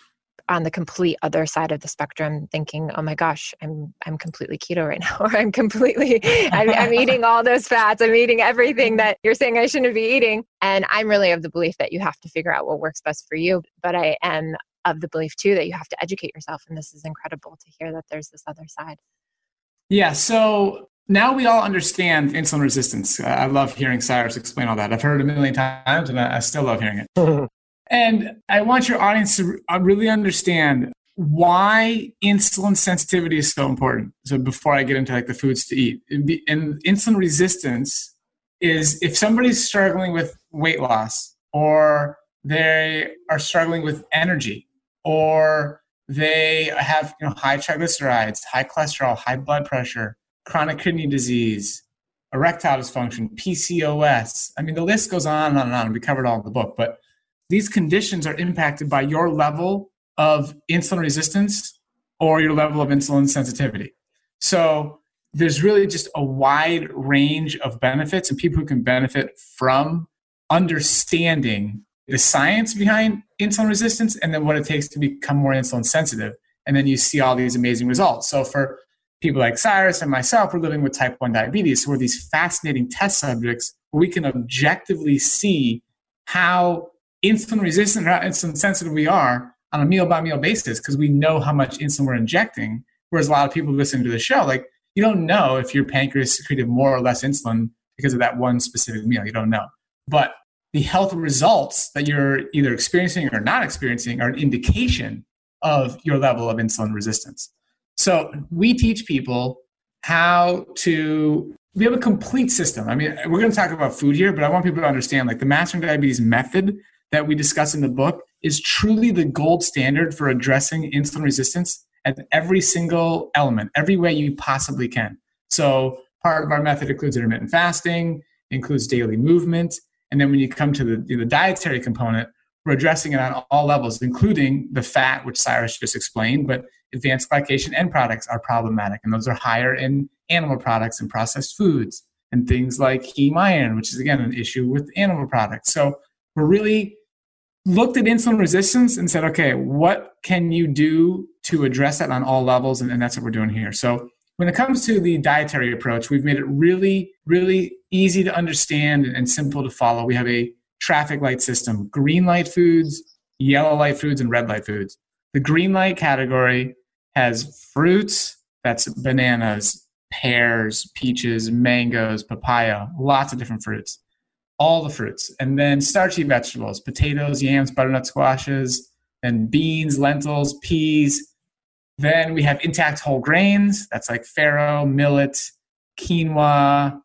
on the complete other side of the spectrum thinking oh my gosh i'm i'm completely keto right now or i'm completely I'm, I'm, eating all those fats i'm eating everything that you're saying i shouldn't be eating and i'm really of the belief that you have to figure out what works best for you but i am of the belief too that you have to educate yourself and this is incredible to hear that there's this other side yeah so now we all understand insulin resistance. I love hearing Cyrus explain all that. I've heard it a million times and I still love hearing it. And I want your audience to uh, really understand why insulin sensitivity is so important. So before I get into like the foods to eat, and insulin resistance is if somebody's struggling with weight loss or they are struggling with energy or they have you know, high triglycerides, high cholesterol, high blood pressure, chronic kidney disease, erectile dysfunction, PCOS. I mean, the list goes on and on and on. We covered all in the book, but these conditions are impacted by your level of insulin resistance or your level of insulin sensitivity. So there's really just a wide range of benefits and people who can benefit from understanding the science behind insulin resistance and then what it takes to become more insulin sensitive. And then you see all these amazing results. So for people like Cyrus and myself, we're living with type 1 diabetes. So we're these fascinating test subjects where we can objectively see how insulin resistant or insulin sensitive we are on a meal by meal basis because we know how much insulin we're injecting. Whereas a lot of people listening to the show, like you don't know if your pancreas secreted more or less insulin because of that one specific meal. You don't know. But the health results that you're either experiencing or not experiencing are an indication of your level of insulin resistance. So we teach people how to we have a complete system. I mean, we're going to talk about food here, but I want people to understand like the mastering diabetes method that we discuss in the book is truly the gold standard for addressing insulin resistance at every single element, every way you possibly can. So, part of our method includes intermittent fasting, includes daily movement, and then when you come to the, the dietary component, we're addressing it on all levels, including the fat, which Cyrus just explained, but advanced glycation end products are problematic, and those are higher in animal products and processed foods, and things like heme iron, which is again an issue with animal products. So, we're really looked at insulin resistance and said, okay, what can you do to address that on all levels? And, and that's what we're doing here. So when it comes to the dietary approach, we've made it really, really easy to understand and simple to follow. We have a traffic light system green light foods, yellow light foods, and red light foods. The green light category has fruits, that's bananas, pears, peaches, mangoes, papaya, lots of different fruits, all the fruits. And then starchy vegetables, potatoes, yams, butternut squashes, and beans, lentils, peas. Then we have intact whole grains, that's like farro, millet, quinoa,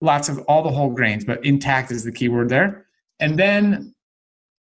lots of all the whole grains, but intact is the key word there. And then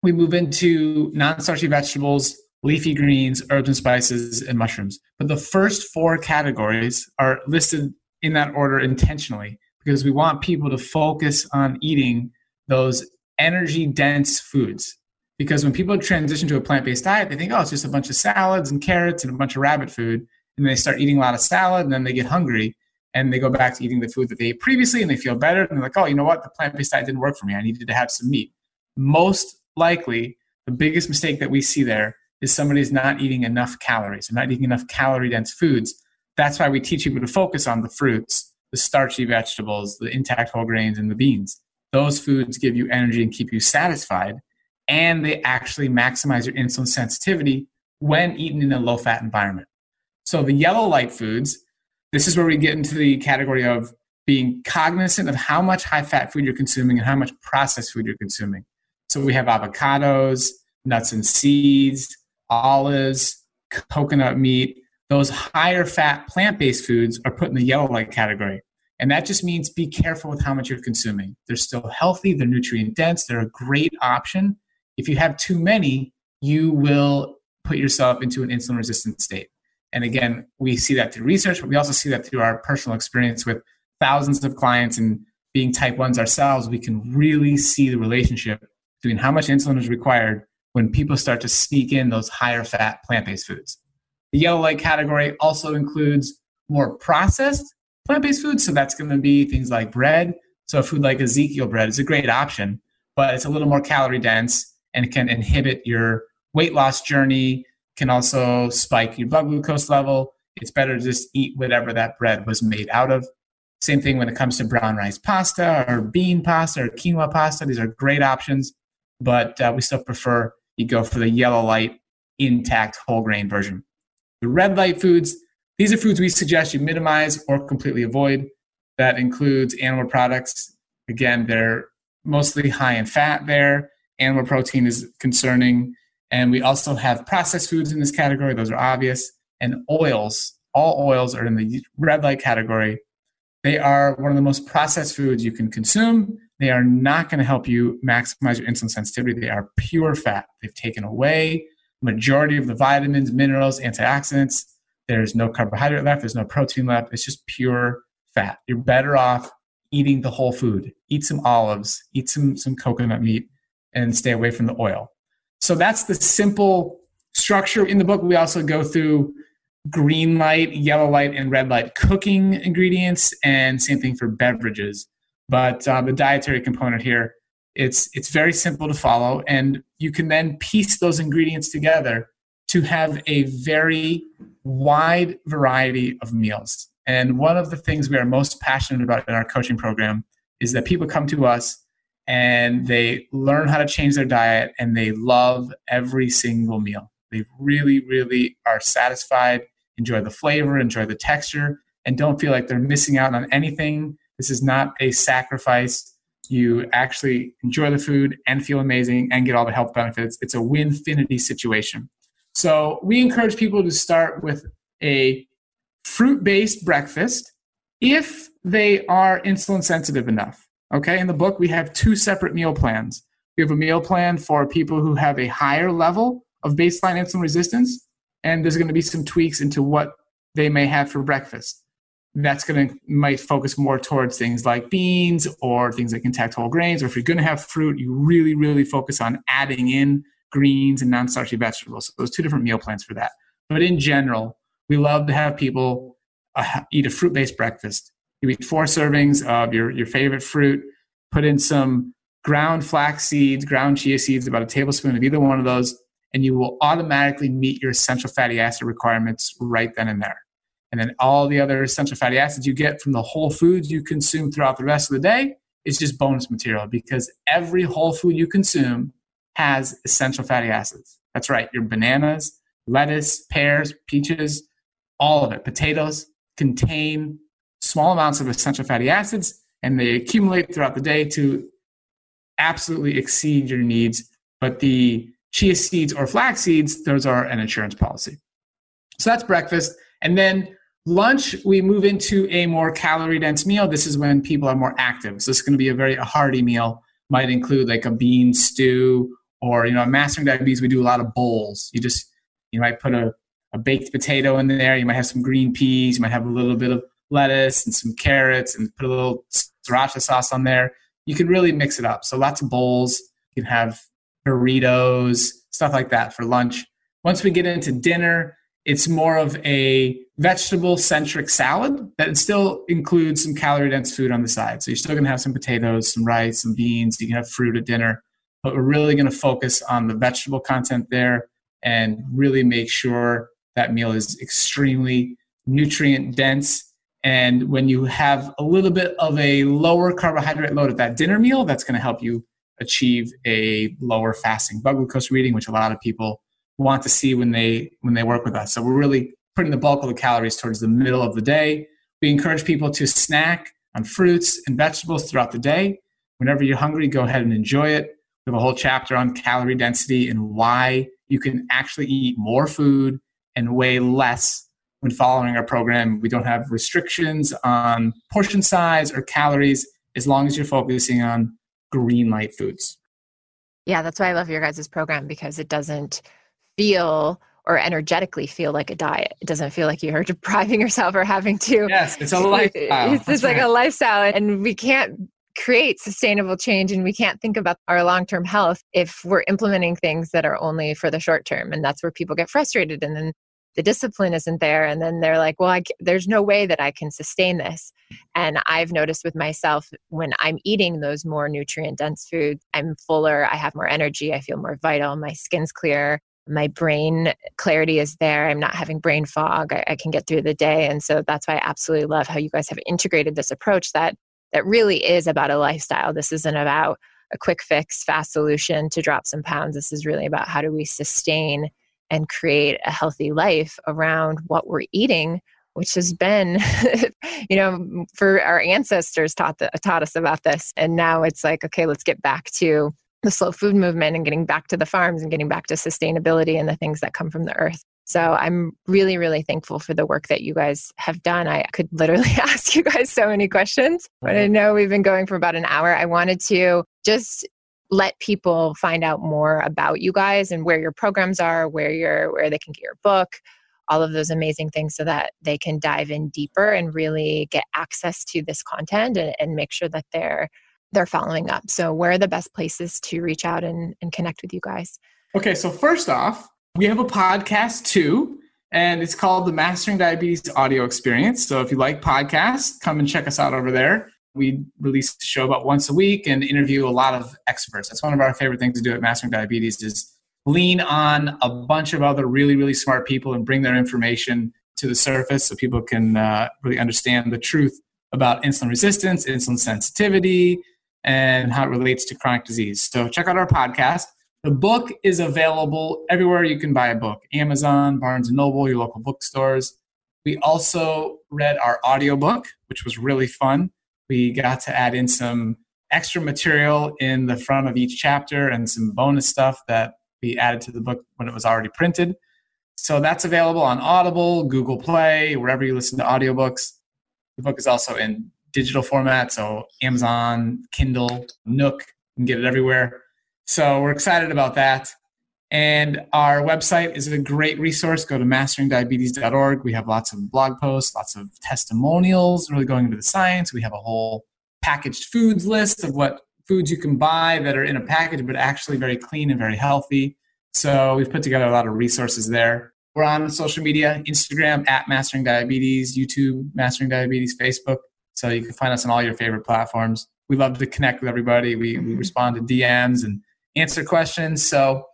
we move into non starchy vegetables, leafy greens, herbs and spices, and mushrooms. But the first four categories are listed in that order intentionally because we want people to focus on eating those energy dense foods. Because when people transition to a plant based diet, they think, oh, it's just a bunch of salads and carrots and a bunch of rabbit food. And they start eating a lot of salad and then they get hungry and they go back to eating the food that they ate previously and they feel better. And they're like, oh, you know what? The plant based diet didn't work for me. I needed to have some meat. Most likely, the biggest mistake that we see there is somebody's not eating enough calories, they're not eating enough calorie dense foods. That's why we teach people to focus on the fruits, the starchy vegetables, the intact whole grains, and the beans. Those foods give you energy and keep you satisfied, and they actually maximize your insulin sensitivity when eaten in a low fat environment. So, the yellow light foods, this is where we get into the category of being cognizant of how much high fat food you're consuming and how much processed food you're consuming. So, we have avocados, nuts and seeds, olives, coconut meat, those higher fat plant based foods are put in the yellow light category. And that just means be careful with how much you're consuming. They're still healthy, they're nutrient dense, they're a great option. If you have too many, you will put yourself into an insulin resistant state. And again, we see that through research, but we also see that through our personal experience with thousands of clients and being type 1s ourselves. We can really see the relationship between how much insulin is required when people start to sneak in those higher fat plant based foods. The yellow light category also includes more processed plant based foods. So that's going to be things like bread. So a food like Ezekiel bread is a great option, but it's a little more calorie dense and can inhibit your weight loss journey, can also spike your blood glucose level. It's better to just eat whatever that bread was made out of. Same thing when it comes to brown rice pasta or bean pasta or quinoa pasta. These are great options, but uh, we still prefer you go for the yellow light intact whole grain version. The red light foods, these are foods we suggest you minimize or completely avoid. That includes animal products. Again, they're mostly high in fat there. Animal protein is concerning. And we also have processed foods in this category, those are obvious. And oils, all oils are in the red light category. They are one of the most processed foods you can consume. They are not going to help you maximize your insulin sensitivity. They are pure fat. They've taken away majority of the vitamins, minerals, antioxidants. There's no carbohydrate left. There's no protein left. It's just pure fat. You're better off eating the whole food. Eat some olives, eat some, some coconut meat, and stay away from the oil. So that's the simple structure. In the book, we also go through green light, yellow light, and red light cooking ingredients, and same thing for beverages. But uh, the dietary component here, it's it's very simple to follow, and you can then piece those ingredients together to have a very wide variety of meals. And one of the things we are most passionate about in our coaching program is that people come to us and they learn how to change their diet and they love every single meal. They really, really are satisfied, enjoy the flavor, enjoy the texture, and don't feel like they're missing out on anything this is not a sacrifice. You actually enjoy the food and feel amazing and get all the health benefits. It's a winfinity situation. So we encourage people to start with a fruit based breakfast if they are insulin sensitive enough. Okay, in the book, we have two separate meal plans. We have a meal plan for people who have a higher level of baseline insulin resistance, and there's going to be some tweaks into what they may have for breakfast that's going to might focus more towards things like beans or things like intact whole grains or if you're going to have fruit you really really focus on adding in greens and non-starchy vegetables. So those two different meal plans for that. But in general we love to have people uh, eat a fruit-based breakfast. You eat four servings of your, your favorite fruit put in some ground flax seeds ground chia seeds about a tablespoon of either one of those and you will automatically meet your essential fatty acid requirements right then and there and then all the other essential fatty acids you get from the whole foods you consume throughout the rest of the day is just bonus material because every whole food you consume has essential fatty acids. That's right, your bananas, lettuce, pears, peaches, all of it, potatoes contain small amounts of essential fatty acids and they accumulate throughout the day to absolutely exceed your needs. But the chia seeds or flax seeds, those are an insurance policy. So that's breakfast. And then lunch, we move into a more calorie dense meal. This is when people are more active. So it's going to be a very hearty meal. Might include like a bean stew or, you know, mastering diabetes, we do a lot of bowls. You just, you might put a, a baked potato in there. You might have some green peas. You might have a little bit of lettuce and some carrots and put a little sriracha sauce on there. You can really mix it up. So lots of bowls. You can have burritos, stuff like that for lunch. Once we get into dinner, it's more of a vegetable centric salad that still includes some calorie dense food on the side. So you're still going to have some potatoes, some rice, some beans. You can have fruit at dinner, but we're really going to focus on the vegetable content there and really make sure that meal is extremely nutrient dense. And when you have a little bit of a lower carbohydrate load at that dinner meal, that's going to help you achieve a lower fasting blood glucose reading, which a lot of people want to see when they when they work with us. So we're really putting the bulk of the calories towards the middle of the day. We encourage people to snack on fruits and vegetables throughout the day. Whenever you're hungry, go ahead and enjoy it. We have a whole chapter on calorie density and why you can actually eat more food and weigh less when following our program. We don't have restrictions on portion size or calories as long as you're focusing on green light foods. Yeah, that's why I love your guys' program because it doesn't feel or energetically feel like a diet. It doesn't feel like you're depriving yourself or having to. Yes, it's a lifestyle. It's, it's like right. a lifestyle, and we can't create sustainable change and we can't think about our long-term health if we're implementing things that are only for the short term and that's where people get frustrated and then the discipline isn't there and then they're like well I, there's no way that i can sustain this and i've noticed with myself when i'm eating those more nutrient dense foods i'm fuller i have more energy i feel more vital my skin's clear my brain clarity is there. I'm not having brain fog. I, I can get through the day. And so that's why i absolutely love how you guys have integrated this approach that that really is about a lifestyle. This isn't about a quick fix fast solution to drop some pounds. This is really about how do we sustain and create a healthy life around what we're eating which has been you know for our ancestors taught the, taught us about this. And now it's like okay let's get back to the slow food movement and getting back to the farms and getting back to sustainability and the things that come from the earth so I'm really, really thankful for the work that you guys have done. I could literally ask you guys so many questions, but I know we've been going for about an hour. I wanted to just let people find out more about you guys and where your programs are, where you're where they can get your book, all of those amazing things so that they can dive in deeper and really get access to this content and, and make sure that they're they're following up. So where are the best places to reach out and, and connect with you guys? Okay, so first off, we have a podcast too, and it's called the Mastering Diabetes Audio Experience. So if you like podcasts, come and check us out over there. We release the show about once a week and interview a lot of experts. That's one of our favorite things to do at Mastering Diabetes is lean on a bunch of other really, really smart people and bring their information to the surface so people can uh, really understand the truth about insulin resistance, insulin sensitivity, and how it relates to chronic disease. So check out our podcast. The book is available everywhere you can buy a book Amazon, Barnes and Noble, your local bookstores. We also read our audiobook, which was really fun we got to add in some extra material in the front of each chapter and some bonus stuff that we added to the book when it was already printed. So that's available on Audible, Google Play, wherever you listen to audiobooks. The book is also in digital format, so Amazon, Kindle, Nook, you can get it everywhere. So we're excited about that. And our website is a great resource. Go to masteringdiabetes.org. We have lots of blog posts, lots of testimonials, really going into the science. We have a whole packaged foods list of what foods you can buy that are in a package, but actually very clean and very healthy. So we've put together a lot of resources there. We're on social media Instagram at Mastering Diabetes, YouTube, Mastering Diabetes, Facebook. So you can find us on all your favorite platforms. We love to connect with everybody. We, we respond to DMs and answer questions. So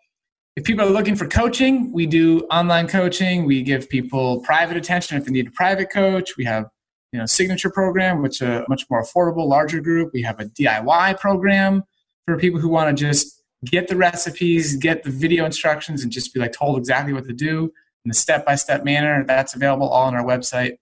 if people are looking for coaching, we do online coaching. We give people private attention if they need a private coach. We have you know signature program, which is a much more affordable, larger group. We have a DIY program for people who want to just get the recipes, get the video instructions, and just be like told exactly what to do in a step-by-step manner. That's available all on our website.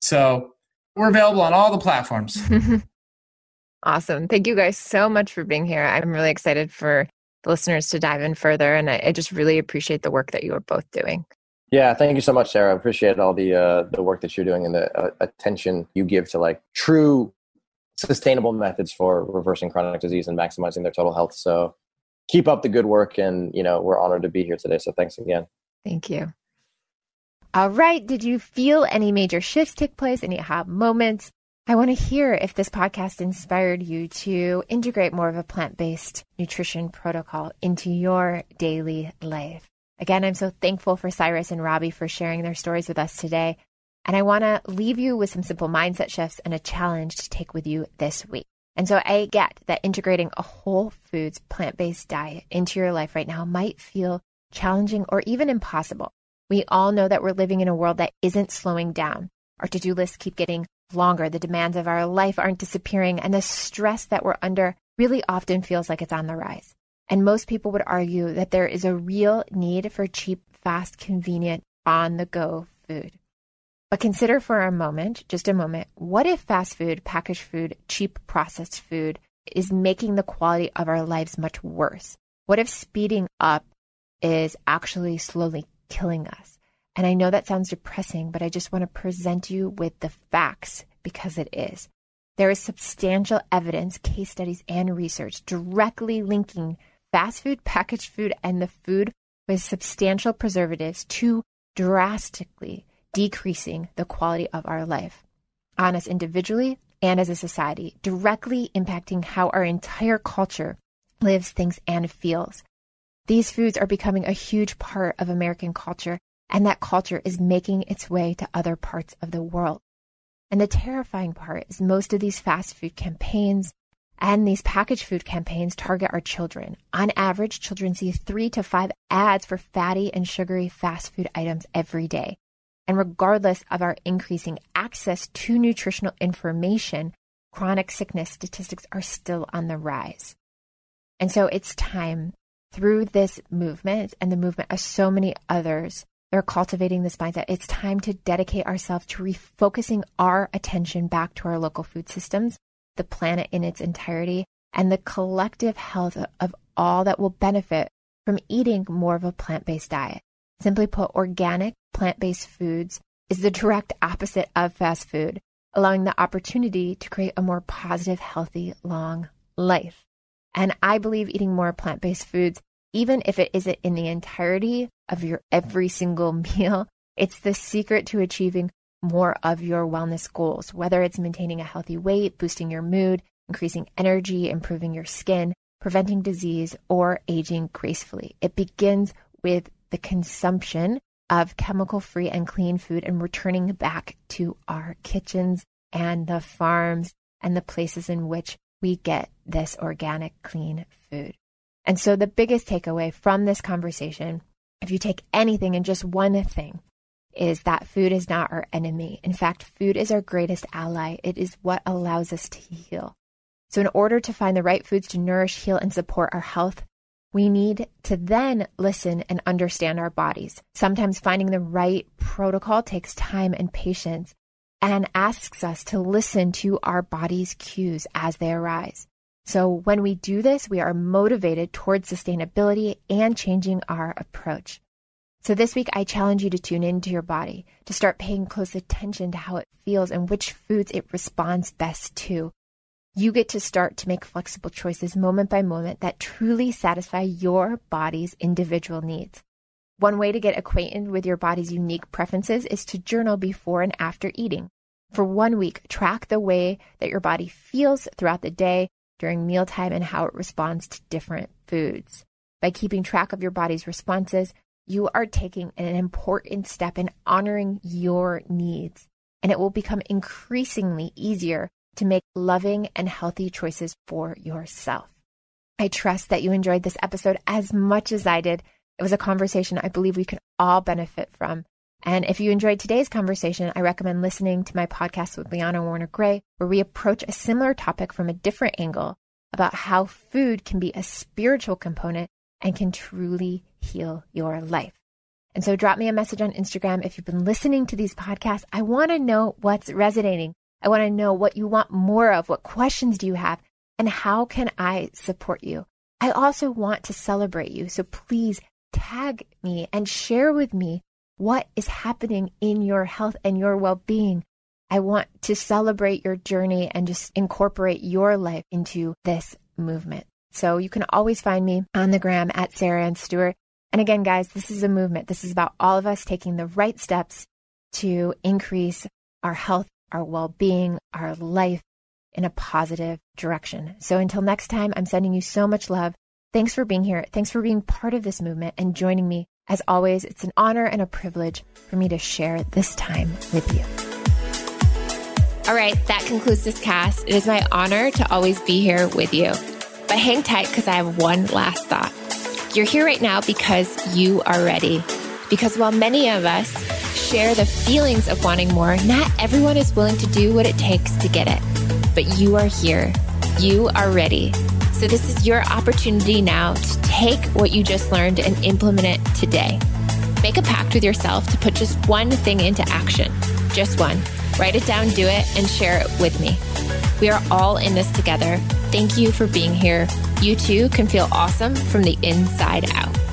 So we're available on all the platforms. awesome. Thank you guys so much for being here. I'm really excited for the listeners to dive in further, and I, I just really appreciate the work that you are both doing. Yeah, thank you so much, Sarah. I appreciate all the uh, the work that you're doing and the uh, attention you give to like true sustainable methods for reversing chronic disease and maximizing their total health. So keep up the good work, and you know we're honored to be here today. So thanks again. Thank you. All right. Did you feel any major shifts take place? Any aha moments? I want to hear if this podcast inspired you to integrate more of a plant based nutrition protocol into your daily life. Again, I'm so thankful for Cyrus and Robby for sharing their stories with us today. And I want to leave you with some simple mindset shifts and a challenge to take with you this week. And so I get that integrating a whole foods plant based diet into your life right now might feel challenging or even impossible. We all know that we're living in a world that isn't slowing down. Our to do lists keep getting longer. The demands of our life aren't disappearing. And the stress that we're under really often feels like it's on the rise. And most people would argue that there is a real need for cheap, fast, convenient, on the go food. But consider for a moment, just a moment, what if fast food, packaged food, cheap processed food is making the quality of our lives much worse? What if speeding up is actually slowly killing us? And I know that sounds depressing, but I just want to present you with the facts because it is. There is substantial evidence, case studies, and research directly linking fast food, packaged food, and the food with substantial preservatives to drastically decreasing the quality of our life on us individually and as a society, directly impacting how our entire culture lives, thinks, and feels. These foods are becoming a huge part of American culture, and that culture is making its way to other parts of the world. And the terrifying part is most of these fast food campaigns and these packaged food campaigns target our children. On average, children see three to five ads for fatty and sugary fast food items every day. And regardless of our increasing access to nutritional information, chronic sickness statistics are still on the rise. And so it's time through this movement and the movement of so many others that are cultivating this mindset. It's time to dedicate ourselves to refocusing our attention back to our local food systems the planet in its entirety, and the collective health of all that will benefit from eating more of a plant based diet. Simply put, organic plant based foods is the direct opposite of fast food, allowing the opportunity to create a more positive, healthy, long life. And I believe eating more plant based foods, even if it isn't in the entirety of your every single meal, it's the secret to achieving more of your wellness goals, whether it's maintaining a healthy weight, boosting your mood, increasing energy, improving your skin, preventing disease, or aging gracefully. It begins with the consumption of chemical free and clean food and returning back to our kitchens and the farms and the places in which we get this organic, clean food. And so, the biggest takeaway from this conversation, if you take anything and just one thing, is that food is not our enemy. In fact, food is our greatest ally. It is what allows us to heal. So, in order to find the right foods to nourish, heal, and support our health, we need to then listen and understand our bodies. Sometimes finding the right protocol takes time and patience and asks us to listen to our body's cues as they arise. So, when we do this, we are motivated towards sustainability and changing our approach. So this week, I challenge you to tune into your body, to start paying close attention to how it feels and which foods it responds best to. You get to start to make flexible choices moment by moment that truly satisfy your body's individual needs. One way to get acquainted with your body's unique preferences is to journal before and after eating. For one week, track the way that your body feels throughout the day, during mealtime, and how it responds to different foods. By keeping track of your body's responses, you are taking an important step in honoring your needs, and it will become increasingly easier to make loving and healthy choices for yourself. I trust that you enjoyed this episode as much as I did. It was a conversation I believe we can all benefit from. And if you enjoyed today's conversation, I recommend listening to my podcast with Liana Werner-Gray, where we approach a similar topic from a different angle about how food can be a spiritual component and can truly heal your life. And so drop me a message on Instagram if you've been listening to these podcasts. I want to know what's resonating. I want to know what you want more of. What questions do you have? And how can I support you? I also want to celebrate you. So please tag me and share with me what is happening in your health and your well being. I want to celebrate your journey and just incorporate your life into this movement. So you can always find me on the gram at Sarah Ann Stewart. And again, guys, this is a movement. This is about all of us taking the right steps to increase our health, our well being, our life in a positive direction. So until next time, I'm sending you so much love. Thanks for being here. Thanks for being part of this movement and joining me as always, it's an honor and a privilege for me to share this time with you. All right, that concludes this cast. It is my honor to always be here with you. But hang tight because I have one last thought. You're here right now because you are ready. Because while many of us share the feelings of wanting more, not everyone is willing to do what it takes to get it. But you are here. You are ready. So, this is your opportunity now to take what you just learned and implement it today. Make a pact with yourself to put just one thing into action. Just one. Write it down, do it, and share it with me. We are all in this together. Thank you for being here. You too can feel awesome from the inside out.